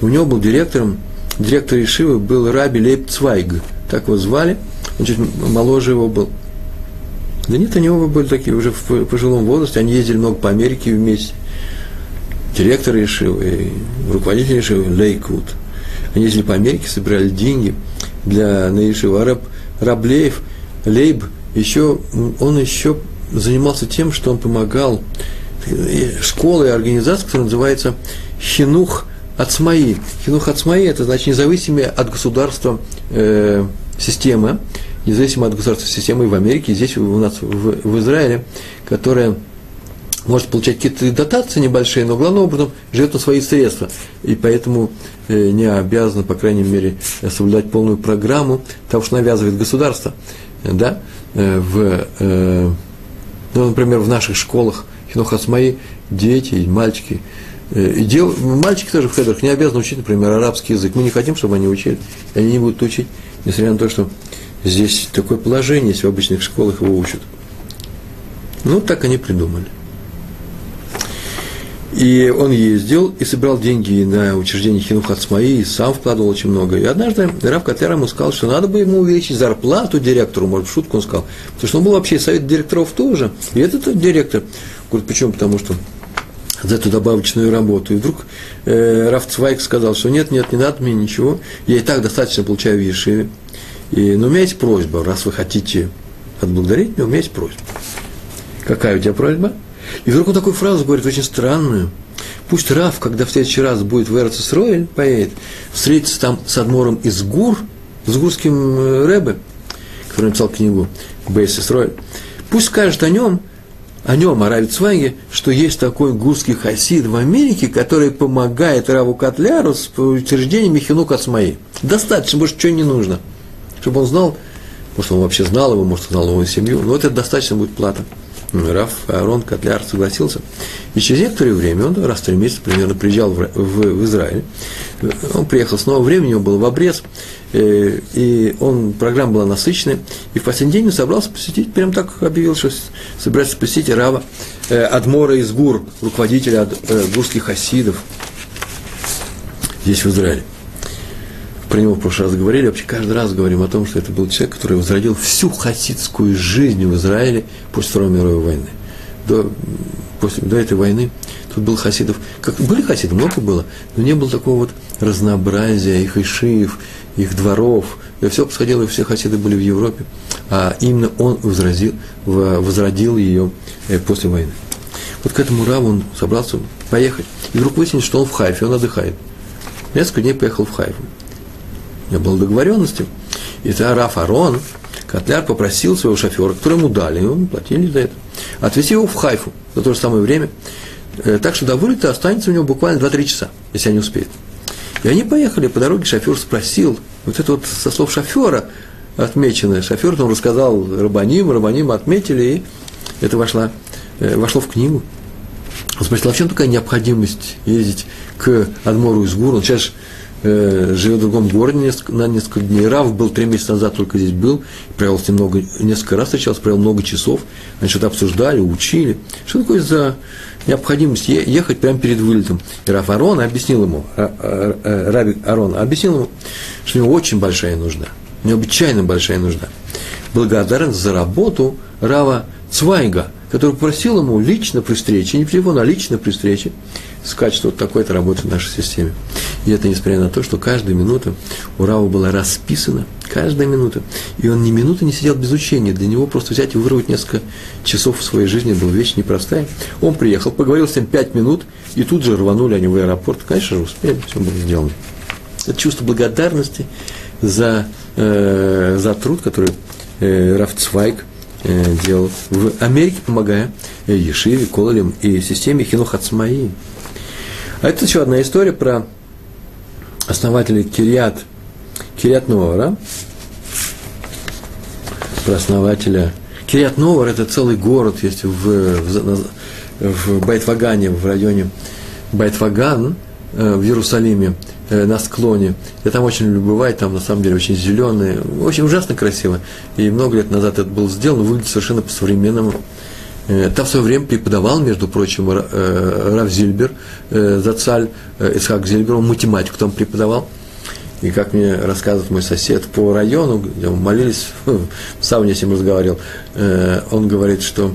У него был директором, директор Ишивы был Раби Лейб Цвайг, так его звали, он чуть моложе его был. Да нет, они оба были такие уже в пожилом возрасте, они ездили много по Америке вместе директор Ешивы, руководитель Ешивы, Лейкут. Они ездили по Америке, собирали деньги для на Ешиву. А Раб, Раблеев, Лейб, еще, он еще занимался тем, что он помогал школе и организации, которая называется Хинух Ацмаи. Хинух Ацмаи – это значит независимая от государства э, система, независимая от государства системы в Америке, здесь у нас в, в Израиле, которая может получать какие-то дотации небольшие, но главным образом живет на свои средства. И поэтому э, не обязан, по крайней мере, соблюдать полную программу того, что навязывает государство. Да? Э, в, э, ну, например, в наших школах Хинохасмаи дети мальчики, и дел, мальчики тоже в хедрах не обязаны учить, например, арабский язык. Мы не хотим, чтобы они учили, и они не будут учить, несмотря на то, что здесь такое положение, если в обычных школах его учат. Ну, так они придумали. И он ездил и собирал деньги на учреждение Хинух Ацмаи, и сам вкладывал очень много. И однажды Рав Котлер ему сказал, что надо бы ему увеличить зарплату директору, может, в шутку он сказал, потому что он был вообще совет директоров тоже. И этот директор, говорит, почему? Потому что за эту добавочную работу. И вдруг э, Раф Цвайк сказал, что нет, нет, не надо мне ничего, я и так достаточно получаю в Ешиве. И, но у меня есть просьба, раз вы хотите отблагодарить меня, у меня есть просьба. Какая у тебя просьба? И вдруг он такую фразу говорит, очень странную. Пусть Раф, когда в следующий раз будет в Эрцесройль, поедет, встретится там с Адмором из Гур, с гурским э, Рэбе, который написал книгу Бейс Исройль, пусть скажет о нем, о нем, о Раве Цванге, что есть такой гурский хасид в Америке, который помогает Раву Котляру с утверждением Михину Кацмаи. Достаточно, больше чего не нужно. Чтобы он знал, может, он вообще знал его, может, знал его семью, но это достаточно будет плата. Раф Аарон Котляр согласился. И через некоторое время, он раз в три месяца примерно приезжал в, в, в Израиль, он приехал снова, время у него было в обрез, э, и он, программа была насыщенная, и в последний день он собрался посетить, прям так объявил, что собирается посетить Рава э, Адмора из Гур, руководителя э, гурских хасидов здесь в Израиле про него в прошлый раз говорили, вообще каждый раз говорим о том, что это был человек, который возродил всю хасидскую жизнь в Израиле после Второй мировой войны. До, после, до этой войны тут было хасидов, как, были хасиды, много было, но не было такого вот разнообразия их ишиев, их дворов, и все происходило, и все хасиды были в Европе, а именно он возродил, возродил ее э, после войны. Вот к этому Раву он собрался поехать, и вдруг выяснилось, что он в Хайфе, он отдыхает. Несколько дней поехал в Хайфу не было договоренности. И тогда Раф Арон, Котляр попросил своего шофера, который ему дали, и ему платили за это, отвезти его в Хайфу за то же самое время, э, так что до вылета останется у него буквально 2-3 часа, если они успеют. И они поехали, по дороге шофер спросил, вот это вот со слов шофера отмеченное, шофер там рассказал Рабаним, Рабаним отметили, и это вошло, э, вошло в книгу. Он спросил, а в чем такая необходимость ездить к Адмору из Гур? Он сейчас э, живет в другом городе несколько, на несколько дней. Рав был три месяца назад, только здесь был, провел с ним много, несколько раз встречался, провел много часов. Они что-то обсуждали, учили. Что такое за необходимость ехать прямо перед вылетом? И Раф Арон объяснил ему, а, а, а, Арон объяснил ему, что у него очень большая нужда, необычайно большая нужда. Благодарен за работу Рава Цвайга, который попросил ему лично при встрече, не по телефону, а лично при встрече, сказать, что вот такое-то работает в нашей системе. И это несмотря на то, что каждая минута у Рава была расписана, каждая минута. И он ни минуты не сидел без учения. Для него просто взять и вырвать несколько часов в своей жизни была вещь непростая. Он приехал, поговорил с ним пять минут, и тут же рванули они в аэропорт. Конечно же, успели, все было сделано. Это чувство благодарности за, э, за труд, который э, Раф Цвайк э, делал в Америке, помогая э, Ешиве, Кололем и системе Хинух Ацмаи. А это еще одна история про основателей Кириат, Кириат Новара, про основателя. Кириат Новар – это целый город, есть в, в, в Байтвагане, в районе Байтваган, э, в Иерусалиме, э, на склоне. Я там очень люблю бывать, там на самом деле очень зеленый, очень ужасно красиво. И много лет назад это было сделано, выглядит совершенно по-современному. Э, там в свое время преподавал, между прочим, э, Раф Зильбер, э, Зацаль, Исхак Зильбер, он математику там преподавал. И как мне рассказывает мой сосед по району, где мы молились, [LAUGHS] в сауне с ним разговаривал, он говорит, что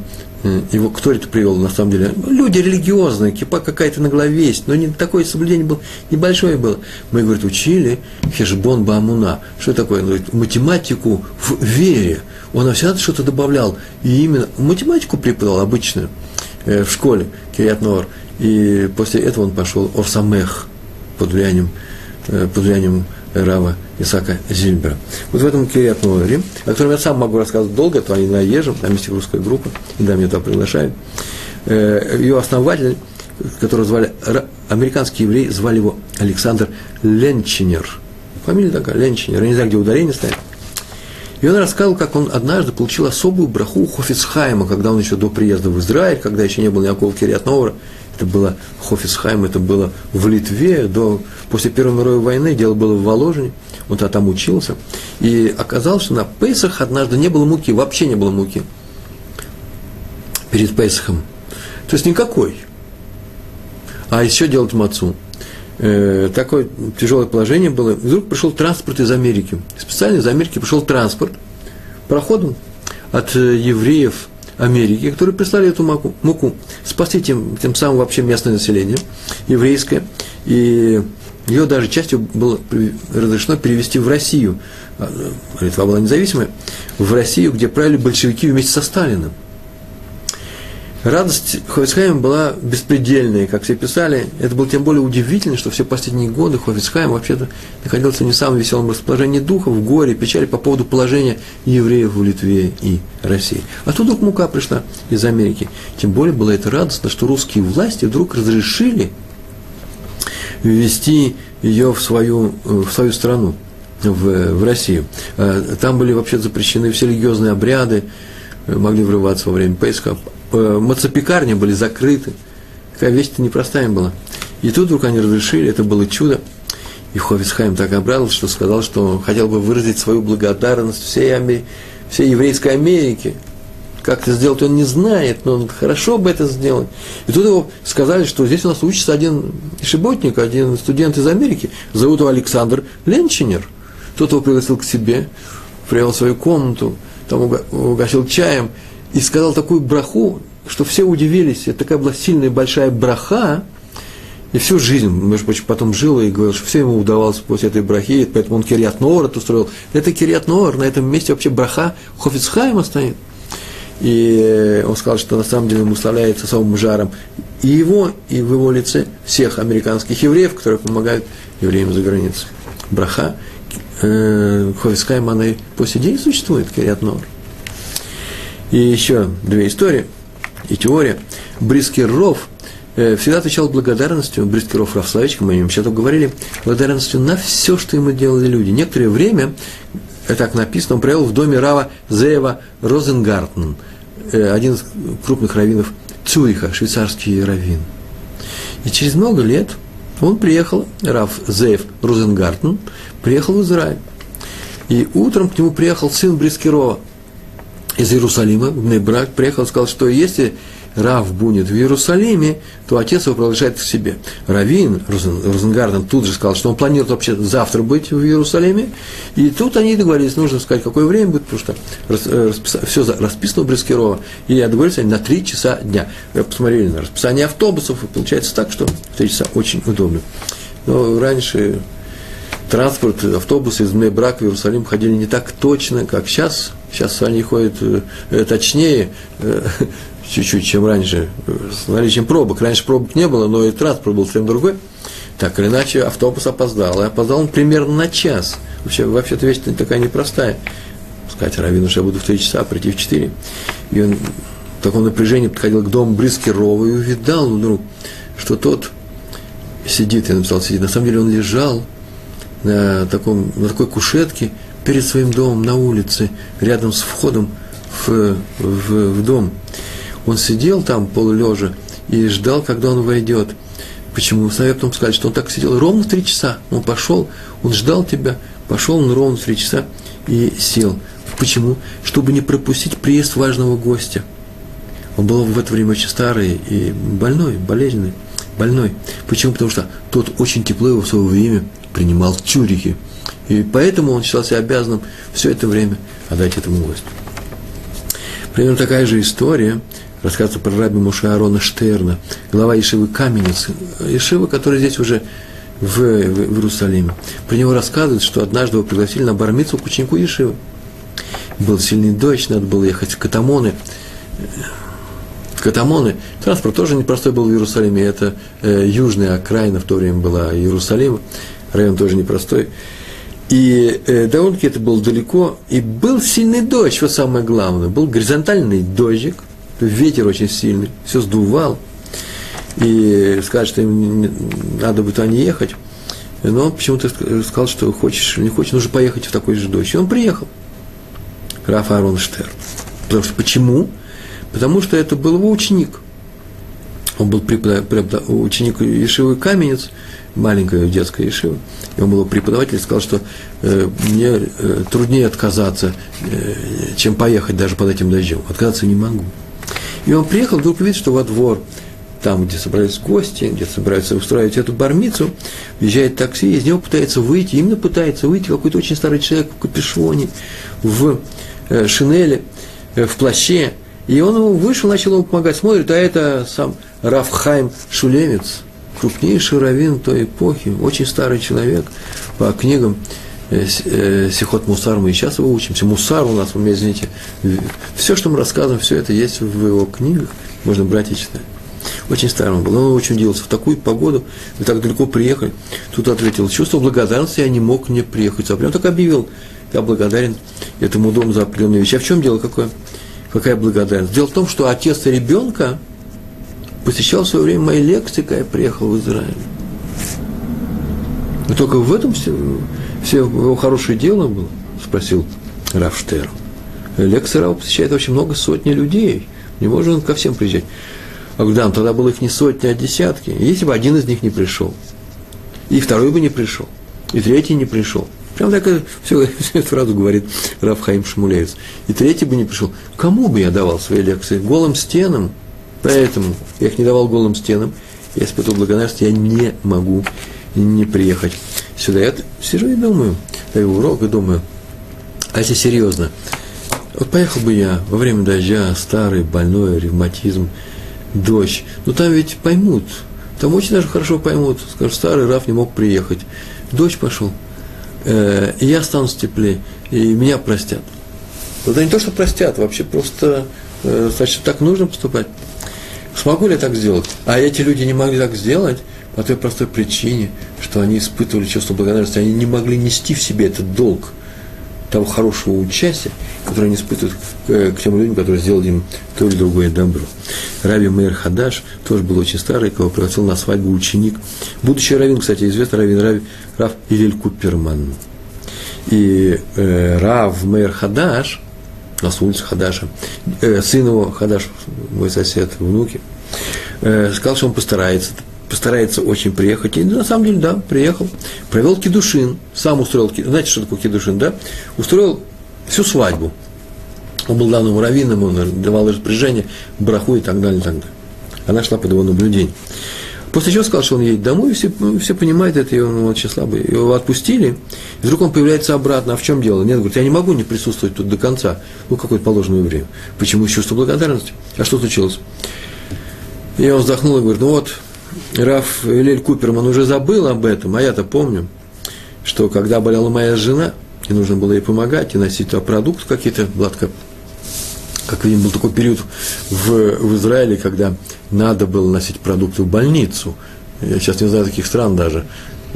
его кто это привел, на самом деле? Люди религиозные, кипа какая-то на голове есть, но не такое соблюдение было, небольшое было. Мы, говорит, учили хешбон бамуна. Что такое? Он говорит, математику в вере. Он всегда что-то добавлял. И именно математику преподавал обычную э, в школе Кириат Нор. И после этого он пошел Орсамех под влиянием, э, под влиянием Рава Исака Зильбера. Вот в этом Кириат Норе, о котором я сам могу рассказывать долго, то они наезжим, там есть русская группа, да, меня туда приглашают. Э, Ее основатель, которого звали, американский еврей, звали его Александр Ленчинер. Фамилия такая, Ленчинер. Я не знаю, где ударение стоит. И он рассказал, как он однажды получил особую браху у Хофицхайма, когда он еще до приезда в Израиль, когда еще не было никакого Кириат Новара, это было Хофисхайм, это было в Литве, до, после Первой мировой войны, дело было в Воложине, он тогда там учился. И оказалось, что на Пейсах однажды не было муки, вообще не было муки перед Пейсахом. То есть никакой. а еще делать мацу. Э, такое тяжелое положение было. Вдруг пришел транспорт из Америки. Специально из Америки пришел транспорт проходом от э, евреев Америки, которые прислали эту муку, муку спасти тем, тем самым вообще местное население, еврейское, и ее даже частью было разрешено перевести в Россию. А, Литва была независимая, в Россию, где правили большевики вместе со Сталиным – Радость Хофицхайма была беспредельная, как все писали. Это было тем более удивительно, что все последние годы Хофицхайм вообще-то находился не в самом веселом расположении духа, в горе, печали по поводу положения евреев в Литве и России. А тут вдруг мука пришла из Америки. Тем более было это радостно, что русские власти вдруг разрешили ввести ее в свою, в свою страну, в, в Россию. А, там были вообще запрещены все религиозные обряды, могли врываться во время Пейска, Э, мацапекарни были закрыты. Такая вещь-то непростая была. И тут вдруг они разрешили, это было чудо. И Хофицхайм так обрадовался, что сказал, что хотел бы выразить свою благодарность всей, Амери... всей еврейской Америке. Как это сделать, он не знает, но он хорошо бы это сделать. И тут его сказали, что здесь у нас учится один ишеботник, один студент из Америки, зовут его Александр Ленчинер. Тот его пригласил к себе, привел в свою комнату, там угостил чаем, и сказал такую браху, что все удивились. Это такая была сильная большая браха, и всю жизнь, между прочим, потом жил и говорил, что все ему удавалось после этой брахи, поэтому он Кириат Ноор устроил. Это Кириат Ноор, на этом месте вообще браха Хофицхайма стоит. И он сказал, что на самом деле ему славляется самым жаром и его, и в его лице всех американских евреев, которые помогают евреям за границей. Браха э, Хофицхайма, она и по сей день существует, Кириат Ноор. И еще две истории и теория. Брискиров э, всегда отвечал благодарностью, Брискиров Рафславич, мы о нем сейчас говорили, благодарностью на все, что ему делали люди. Некоторое время, э, так написано, он провел в доме Рава Зеева Розенгартен, э, один из крупных раввинов Цюриха, швейцарский раввин. И через много лет он приехал, Рав Зеев Розенгартен, приехал в Израиль. И утром к нему приехал сын Брискирова, из Иерусалима, в Небрак, приехал и сказал, что если Рав будет в Иерусалиме, то отец его приглашает к себе. Равин Розенгарден тут же сказал, что он планирует вообще завтра быть в Иерусалиме. И тут они договорились, нужно сказать, какое время будет, потому что э, распис... все расписано у Брескирова. И договорились они на 3 часа дня. Посмотрели на расписание автобусов, и получается так, что в 3 часа очень удобно. Но раньше транспорт, автобусы из Мебрак в Иерусалим ходили не так точно, как сейчас. Сейчас они ходят э, точнее, э, [LAUGHS] чуть-чуть, чем раньше, с наличием пробок. Раньше пробок не было, но и транспорт был совсем другой. Так или иначе, автобус опоздал. И опоздал он примерно на час. Вообще, вообще-то вещь такая непростая. Сказать Равину, что я буду в три часа, а прийти в четыре. И он в таком напряжении подходил к дому Брискирова и увидал вдруг, что тот сидит, я написал сидит, на самом деле он лежал на, таком, на такой кушетке перед своим домом на улице, рядом с входом в, в, в дом. Он сидел там полулежа и ждал, когда он войдет. Почему? Сыновья потом сказали, что он так сидел ровно три часа. Он пошел, он ждал тебя, пошел он ровно три часа и сел. Почему? Чтобы не пропустить приезд важного гостя. Он был в это время очень старый и больной, болезненный, больной. Почему? Потому что тот очень тепло его в свое время принимал в Цюрихе. И поэтому он считал себя обязанным все это время отдать этому гостю. Примерно такая же история рассказывается про раби Муша Арона Штерна, глава Ешивы Каменец, Ешивы, который здесь уже в, в, в Иерусалиме. Про него рассказывают, что однажды его пригласили на бармицу к ученику Ешивы. Был сильный дождь, надо было ехать в Катамоны. В Катамоны. Транспорт тоже непростой был в Иерусалиме. Это э, южная окраина в то время была Иерусалима район тоже непростой. И э, довольно-таки это было далеко, и был сильный дождь, вот самое главное, был горизонтальный дождик, ветер очень сильный, все сдувал, и сказать, что им надо бы туда не ехать, но почему-то сказал, что хочешь или не хочешь, нужно поехать в такой же дождь. И он приехал, Раф Арон Штерн. Потому что почему? Потому что это был его ученик. Он был ученик Ешивы Каменец, маленькая детская Ешива, и он был преподаватель, сказал, что э, мне э, труднее отказаться, э, чем поехать даже под этим дождем. Отказаться не могу. И он приехал, вдруг видит, что во двор там, где собрались гости, где собираются устраивать эту бармицу, въезжает такси, из него пытается выйти, именно пытается выйти какой-то очень старый человек в капюшоне, в э, шинели, э, в плаще, и он вышел, начал ему помогать, смотрит, а это сам Рафхайм Шулемец, крупнейший раввин той эпохи, очень старый человек по книгам Э, э, Сихот Мусар мы и сейчас его учимся. Мусар у нас, вы извините. Все, что мы рассказываем, все это есть в его книгах. Можно брать и читать. Очень старым был. Он очень удивился. В такую погоду вы так далеко приехали. Тут ответил, чувство благодарности я не мог не приехать. А прям так объявил, я благодарен этому дому за определенные вещи. А в чем дело какое? Какая благодарность? Дело в том, что отец ребенка посещал в свое время мои лекции, когда я приехал в Израиль. И только в этом все, все его хорошее дело было? Спросил Рафштер. Лекции Рава посещает очень много сотни людей. Не может он ко всем приезжать. А да, тогда было их не сотни, а десятки. Если бы один из них не пришел, и второй бы не пришел, и третий не пришел. Прям так все, все [LAUGHS] сразу говорит Раф Хаим Шмулевец. И третий бы не пришел. Кому бы я давал свои лекции? Голым стенам. Поэтому я их не давал голым стенам. Я испытывал благодарность, я не могу не приехать сюда. Я сижу и думаю, даю урок и думаю, а если серьезно, вот поехал бы я во время дождя, старый, больной, ревматизм, дождь, ну там ведь поймут, там очень даже хорошо поймут, скажут, старый Раф не мог приехать, дождь пошел, э, и я останусь теплее, и меня простят. Вот не то, что простят, вообще просто, э, значит, так нужно поступать. Смогу ли я так сделать? А эти люди не могли так сделать, по той простой причине, что они испытывали чувство благодарности, они не могли нести в себе этот долг того хорошего участия, которое они испытывают к, э, тем людям, которые сделали им то или другое добро. Раби Мейр Хадаш тоже был очень старый, кого пригласил на свадьбу ученик. Будущий раввин, кстати, известный раввин Рави, Рав Ивель Куперман. И э, Рав Мейр Хадаш, у нас улица Хадаша, э, сын его Хадаш, мой сосед, внуки, э, сказал, что он постарается постарается очень приехать. И на самом деле, да, приехал, провел кедушин, сам устроил, знаете, что такое кедушин, да? Устроил всю свадьбу. Он был главным раввином, он давал распоряжение, браху и так далее, и так далее. Она шла под его наблюдение. После чего сказал, что он едет домой, и все, все понимают это, и он очень слабый. Его отпустили, и вдруг он появляется обратно. А в чем дело? Нет, говорит, я не могу не присутствовать тут до конца. Ну, какое-то положенное время. Почему чувство благодарности? А что случилось? И он вздохнул и говорит, ну вот, Раф Элель Куперман уже забыл об этом, а я-то помню, что когда болела моя жена, и нужно было ей помогать, и носить продукты какие-то, была как видим, был такой период в, в Израиле, когда надо было носить продукты в больницу. Я сейчас не знаю таких стран даже,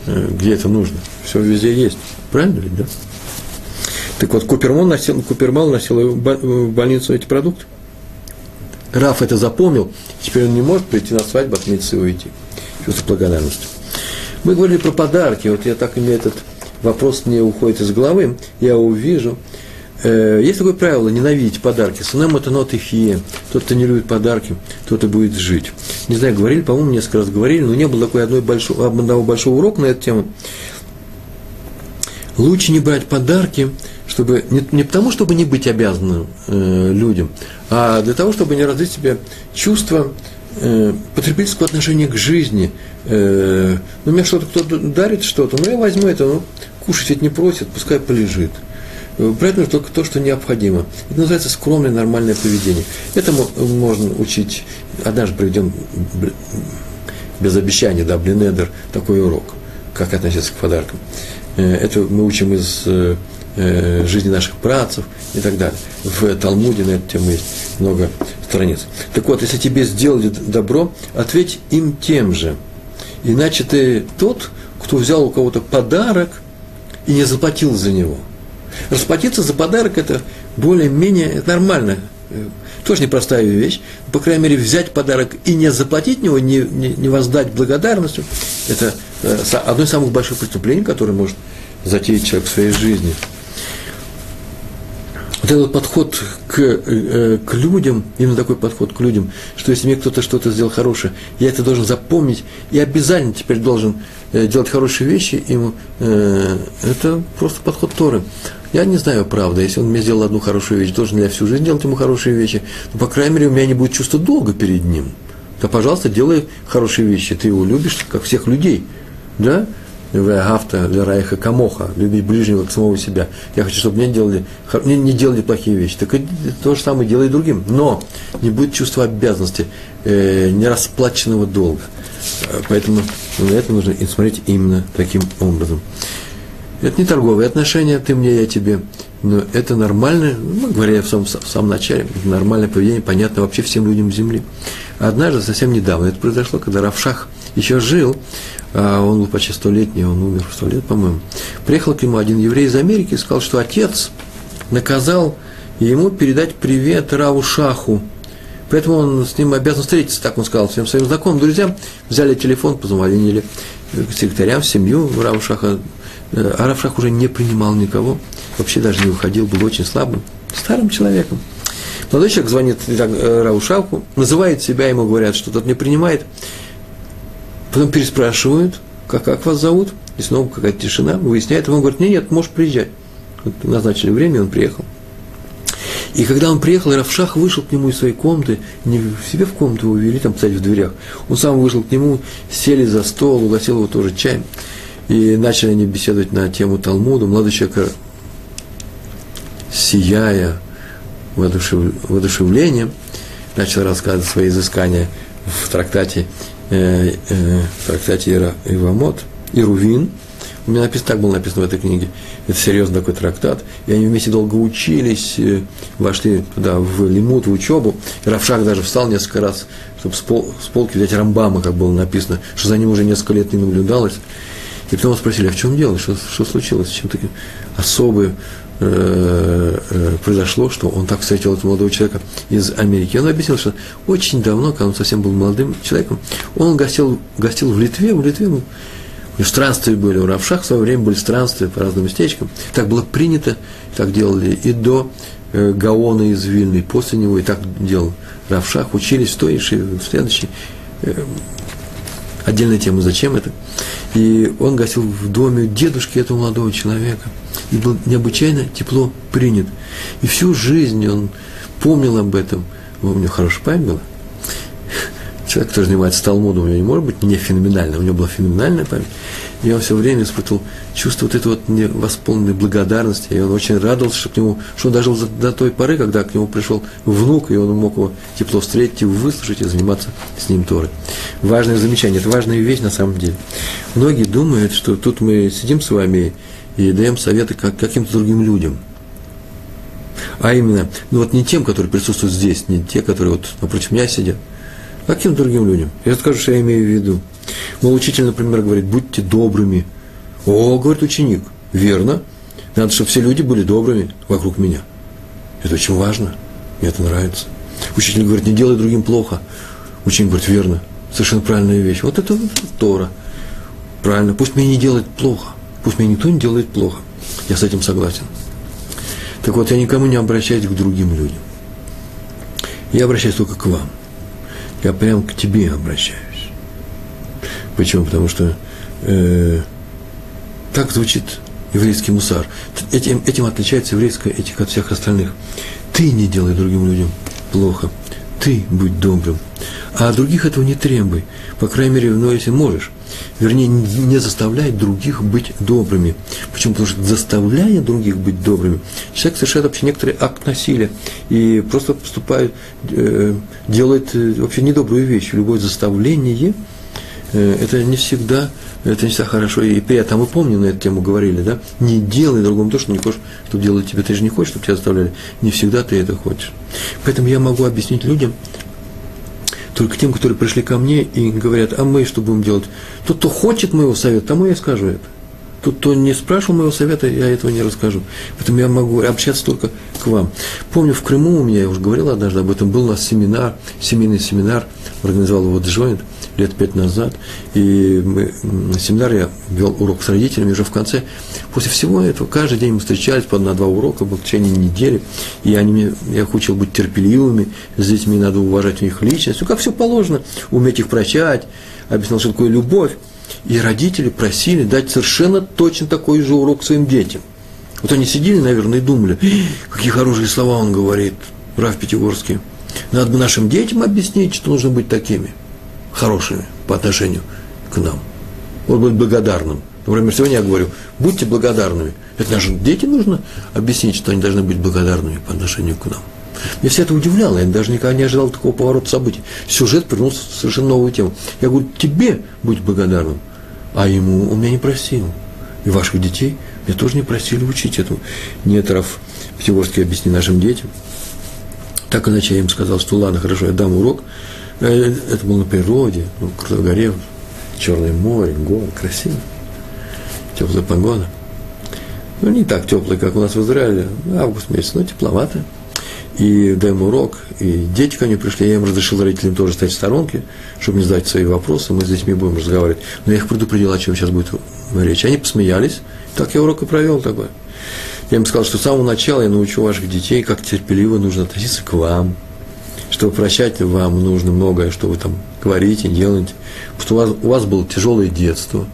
э, где это нужно. Все везде есть. Правильно ли, да? Так вот, Куперман носил, Купермал носил в больницу эти продукты. Раф это запомнил, теперь он не может прийти на свадьбу, отметиться и уйти. Чувство благодарности. Мы говорили про подарки, вот я так и мне этот вопрос не уходит из головы, я увижу. Э, есть такое правило, ненавидеть подарки. Сынам это нот ихие. Тот, кто не любит подарки, тот и будет жить. Не знаю, говорили, по-моему, несколько раз говорили, но не было такой одной большого, одного большого урока на эту тему. Лучше не брать подарки, чтобы не, не потому, чтобы не быть обязанным э, людям, а для того, чтобы не развить себе чувство э, потребительского отношения к жизни. Э, ну, мне что-то кто-то дарит что-то, ну, я возьму это, ну, кушать ведь не просит, пускай полежит. Брать нужно только то, что необходимо. Это называется скромное нормальное поведение. Этому можно учить. Однажды проведем без обещания, да, Блинедер, такой урок, как относиться к подаркам. Э, это мы учим из э, э, жизни наших працев и так далее. В Талмуде на эту тему есть много страниц. Так вот, если тебе сделали добро, ответь им тем же. Иначе ты тот, кто взял у кого-то подарок и не заплатил за него. Расплатиться за подарок – это более-менее нормально. Тоже непростая вещь. По крайней мере, взять подарок и не заплатить него, не, не, не воздать благодарностью – это одно из самых больших преступлений, которое может затеять человек в своей жизни – вот этот подход к, э, к людям, именно такой подход к людям, что если мне кто-то что-то сделал хорошее, я это должен запомнить и обязательно теперь должен э, делать хорошие вещи ему, э, это просто подход Торы. Я не знаю, правда, если он мне сделал одну хорошую вещь, должен ли я всю жизнь делать ему хорошие вещи, но, по крайней мере, у меня не будет чувства долга перед ним. Да, пожалуйста, делай хорошие вещи. Ты его любишь, как всех людей. Да? Гафта для Райха Камоха, любить ближнего к самого себя. Я хочу, чтобы мне делали, не, не делали плохие вещи. Так и то же самое делай другим. Но не будет чувства обязанности, э, нерасплаченного долга. Поэтому на это нужно смотреть именно таким образом. Это не торговые отношения, ты мне, я тебе. Но это нормальное, мы говорили в самом, в самом начале, нормальное поведение, понятно вообще всем людям Земли. Однажды, совсем недавно, это произошло, когда Равшах еще жил, а он был почти столетний, он умер в сто лет, по-моему. Приехал к нему один еврей из Америки и сказал, что отец наказал ему передать привет Раву Шаху. Поэтому он с ним обязан встретиться, так он сказал всем своим знакомым, друзьям. Взяли телефон, позвонили секретарям, в семью Рава Шаха, Э, Аравшах уже не принимал никого, вообще даже не уходил, был очень слабым, старым человеком. Молодой человек звонит э, Раушалку, называет себя, ему говорят, что тот не принимает. Потом переспрашивают, как, как вас зовут, и снова какая-то тишина, выясняет, он говорит, нет, нет, можешь приезжать. Вот назначили время, он приехал. И когда он приехал, Равшах вышел к нему из своей комнаты, не в себе в комнату его увели, там, кстати, в дверях. Он сам вышел к нему, сели за стол, угостил его тоже чаем. И начали они беседовать на тему Талмуда. Молодой человек, сияя воодушев... воодушевлением, начал рассказывать свои изыскания в трактате, э, э, в трактате Ира, Ивамот, Ирувин. У меня написано, так было написано в этой книге. Это серьезный такой трактат. И они вместе долго учились, э, вошли туда, в лимут, в учебу. И Равшак даже встал несколько раз, чтобы с, пол, с полки взять Рамбама, как было написано, что за ним уже несколько лет не наблюдалось. И потом спросили, а в чем дело, что, что случилось, чем такое особое э, э, произошло, что он так встретил этого молодого человека из Америки. Он объяснил, что очень давно, когда он совсем был молодым человеком, он гостил, гостил в Литве, в Литве, у странствия были, у Равшах в свое время были странствия по разным местечкам. Так было принято, так делали и до э, Гаона из Вильны, и после него, и так делал Равшах, учились в той и в следующей. Отдельная тема, зачем это. И он гостил в доме дедушки этого молодого человека. И был необычайно тепло принят. И всю жизнь он помнил об этом. У него хорошая память была. Человек, который занимается Талмудом, у него не может быть не феноменально, у него была феноменальная память. И он все время испытывал чувство вот этой вот невосполненной благодарности. И он очень радовался, что, к нему, что он дожил до той поры, когда к нему пришел внук, и он мог его тепло встретить, выслушать и заниматься с ним Торой. Важное замечание, это важная вещь на самом деле. Многие думают, что тут мы сидим с вами и даем советы как каким-то другим людям. А именно, ну вот не тем, которые присутствуют здесь, не те, которые вот напротив меня сидят, а каким другим людям. Я скажу, что я имею в виду. Мол, учитель, например, говорит, будьте добрыми. О, говорит ученик, верно. Надо, чтобы все люди были добрыми вокруг меня. Это очень важно. Мне это нравится. Учитель говорит, не делай другим плохо. Ученик говорит, верно. Совершенно правильная вещь. Вот это Тора. Правильно. Пусть мне не делает плохо. Пусть мне никто не делает плохо. Я с этим согласен. Так вот, я никому не обращаюсь к другим людям. Я обращаюсь только к вам. Я прям к тебе обращаюсь. Почему? Потому что э, так звучит еврейский мусар. Этим, этим отличается еврейская этика от всех остальных. Ты не делай другим людям плохо. Ты будь добрым. А других этого не требуй. По крайней мере, ну, если можешь. Вернее, не заставляй других быть добрыми. Почему? Потому что заставляя других быть добрыми, человек совершает вообще некоторый акт насилия и просто поступает, э, делает э, вообще недобрую вещь. Любое заставление – Э, это не всегда, это не всегда хорошо и приятно. А мы помним, на эту тему говорили, да? Не делай другому то, что не хочешь, чтобы делать тебе. Ты же не хочешь, чтобы тебя заставляли. Не всегда ты это хочешь. Поэтому я могу объяснить людям, только тем, которые пришли ко мне и говорят, а мы что будем делать? Тот, кто хочет моего совета, тому я скажу это. Тот, кто не спрашивал моего совета, я этого не расскажу. Поэтому я могу общаться только к вам. Помню, в Крыму у меня, я уже говорил однажды об этом, был у нас семинар, семейный семинар, организовал его Джойнт, лет пять назад, и мы, на семинаре я вел урок с родителями уже в конце. После всего этого каждый день мы встречались по на два урока, в течение недели, и они мне, я их учил быть терпеливыми, с детьми надо уважать у них личность, ну, как все положено, уметь их прощать, объяснял, что такое любовь. И родители просили дать совершенно точно такой же урок своим детям. Вот они сидели, наверное, и думали, какие хорошие слова он говорит, Раф Пятигорский. Надо бы нашим детям объяснить, что нужно быть такими – хорошими по отношению к нам. Он будет благодарным. Например, сегодня я говорю, будьте благодарными. Это нашим детям нужно объяснить, что они должны быть благодарными по отношению к нам. Меня все это удивляло, я даже никогда не ожидал такого поворота событий. Сюжет вернулся в совершенно новую тему. Я говорю, тебе будь благодарным, а ему он меня не просил. И ваших детей меня тоже не просили учить этому. Нетров Пятигорский объясни нашим детям. Так иначе я им сказал, что ладно, хорошо, я дам урок. Э, это было на природе, ну, в горе, Черное море, горы, красиво. Теплая погода. Ну, не так теплая, как у нас в Израиле, август месяц, но тепловато и даем урок, и дети ко мне пришли, я им разрешил родителям тоже стоять в сторонке, чтобы не задать свои вопросы, мы с детьми будем разговаривать. Но я их предупредил, о чем сейчас будет речь. Они посмеялись, так я урок и провел такой. Я им сказал, что с самого начала я научу ваших детей, как терпеливо нужно относиться к вам, что прощать вам нужно многое, что вы там говорите, делаете, потому что у вас, у вас было тяжелое детство,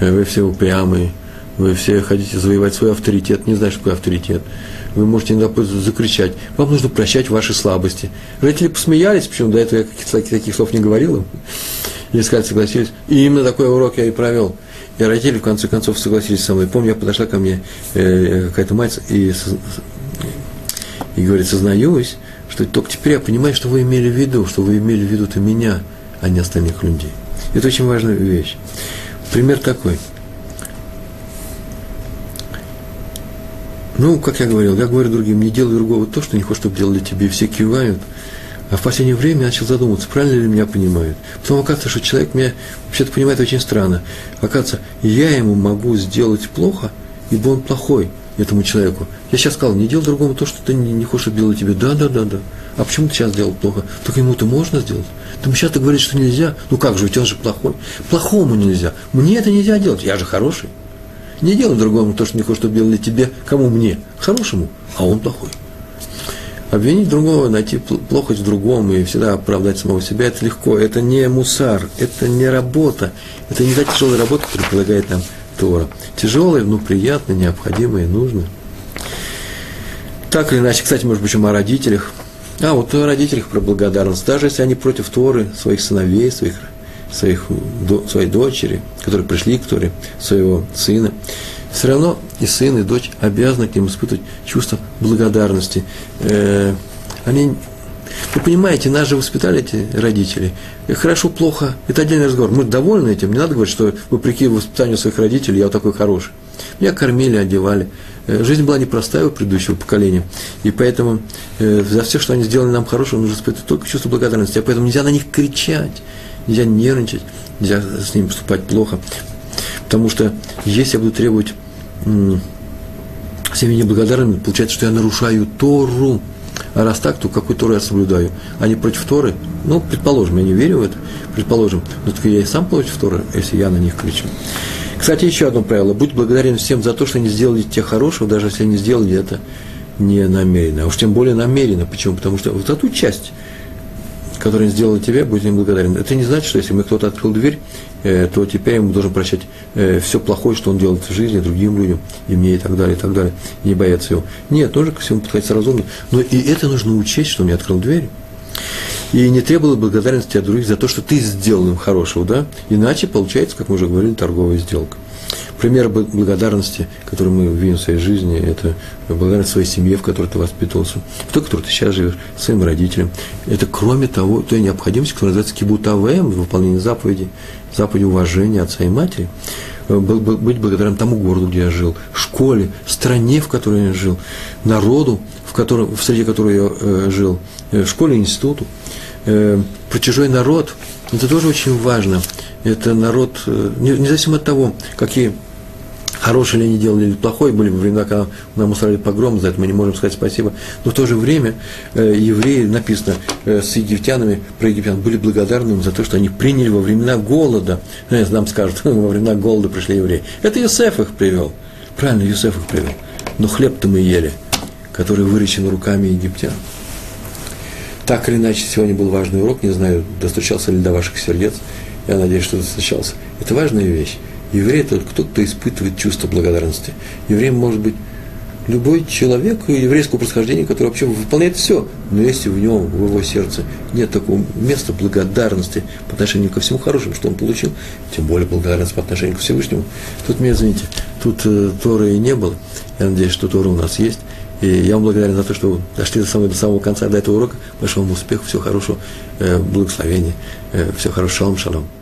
э, вы все упрямые, вы все хотите завоевать свой авторитет, не знаешь, какой авторитет – вы можете иногда закричать. Вам нужно прощать ваши слабости. Родители посмеялись, почему до этого я таких, таких слов не говорил им. И сказали, согласились. И именно такой урок я и провел. И родители, в конце концов, согласились со мной. Помню, я подошла ко мне э, какая-то мать и, и говорит, сознаюсь, что только теперь я понимаю, что вы имели в виду, что вы имели в виду-то меня, а не остальных людей. Это очень важная вещь. Пример такой – Ну, как я говорил, я говорю другим, не делай другого то, что не хочешь, чтобы делали тебе, все кивают. А в последнее время я начал задумываться, правильно ли меня понимают. Потом оказывается, что человек меня вообще-то понимает очень странно. Оказывается, я ему могу сделать плохо, ибо он плохой этому человеку. Я сейчас сказал, не делай другому то, что ты не, не хочешь, чтобы делали тебе. Да, да, да, да. А почему ты сейчас сделал плохо? Только ему-то можно сделать. Ты сейчас ты говоришь, что нельзя. Ну как же, ведь он же плохой. Плохому нельзя. Мне это нельзя делать. Я же хороший. Не делай другому то, что не хочешь, чтобы делали тебе. Кому мне? Хорошему, а он плохой. Обвинить другого, найти плохость в другом и всегда оправдать самого себя, это легко. Это не мусар, это не работа. Это не та тяжелая работа, которую предлагает нам Тора. Тяжелая, но приятная, необходимая, нужная. Так или иначе, кстати, может быть, о родителях. А, вот о родителях про благодарность. Даже если они против Торы, своих сыновей, своих своих, до, своей дочери, которые пришли к Торе, своего сына, все равно и сын, и дочь обязаны к ним испытывать чувство благодарности. Э, они, вы понимаете, нас же воспитали эти родители. Хорошо, плохо, это отдельный разговор. Мы довольны этим, не надо говорить, что вопреки воспитанию своих родителей я вот такой хороший. Меня кормили, одевали. Э, жизнь была непростая у предыдущего поколения. И поэтому э, за все, что они сделали нам хорошего, нужно испытывать только чувство благодарности. А поэтому нельзя на них кричать нельзя нервничать, нельзя с ним поступать плохо. Потому что если я буду требовать всеми неблагодарными, получается, что я нарушаю Тору. А раз так, то какую Тору я соблюдаю? Они против Торы? Ну, предположим, я не верю в это, предположим, но только я и сам против Торы, если я на них кричу. Кстати, еще одно правило. Будь благодарен всем за то, что они сделали тебе хорошего, даже если они сделали это не намеренно. А уж тем более намеренно. Почему? Потому что вот эту часть – который он сделал тебе, будь им благодарен. Это не значит, что если мне кто-то открыл дверь, э, то теперь ему должен прощать э, все плохое, что он делает в жизни другим людям, и мне, и так далее, и так далее, не бояться его. Нет, нужно ко всему подходить разумно. Но и это нужно учесть, что он мне открыл дверь. И не требовала благодарности от других за то, что ты сделал им хорошего, да? Иначе получается, как мы уже говорили, торговая сделка. Пример благодарности, который мы видим в своей жизни, это благодарность своей семье, в которой ты воспитывался, в той, в которой ты сейчас живешь, своим родителям. Это кроме того, той необходимости, которая называется кибутавэм, выполнение заповедей, заповеди уважения отца и матери, быть благодарным тому городу, где я жил, школе, стране, в которой я жил, народу, в, котором, в среде которой я э, жил, э, школе, институту, э, про чужой народ. Это тоже очень важно. Это народ, э, независимо от того, какие хорошее ли они делали или плохое, были во времена, когда нам устроили погром, за это мы не можем сказать спасибо, но в то же время э, евреи, написано, э, с египтянами, про египтян, были благодарны им за то, что они приняли во времена голода, э, нам скажут, [LAUGHS] во времена голода пришли евреи. Это Юсеф их привел, правильно, Юсеф их привел, но хлеб-то мы ели, который выращен руками египтян. Так или иначе, сегодня был важный урок, не знаю, достучался ли до ваших сердец, я надеюсь, что достучался. Это важная вещь. Еврей – это кто-то, кто испытывает чувство благодарности. Еврей может быть любой человек еврейского происхождения, который вообще выполняет все, но если в нем, в его сердце нет такого места благодарности по отношению ко всему хорошему, что он получил, тем более благодарность по отношению к Всевышнему, тут меня, извините, тут э, Торы и не было. Я надеюсь, что Тора у нас есть. И я вам благодарен за то, что вы дошли до самого, до самого конца, до этого урока. Большого вам успеха, всего хорошего, э, благословения, э, всего хорошего, шалом, шалом.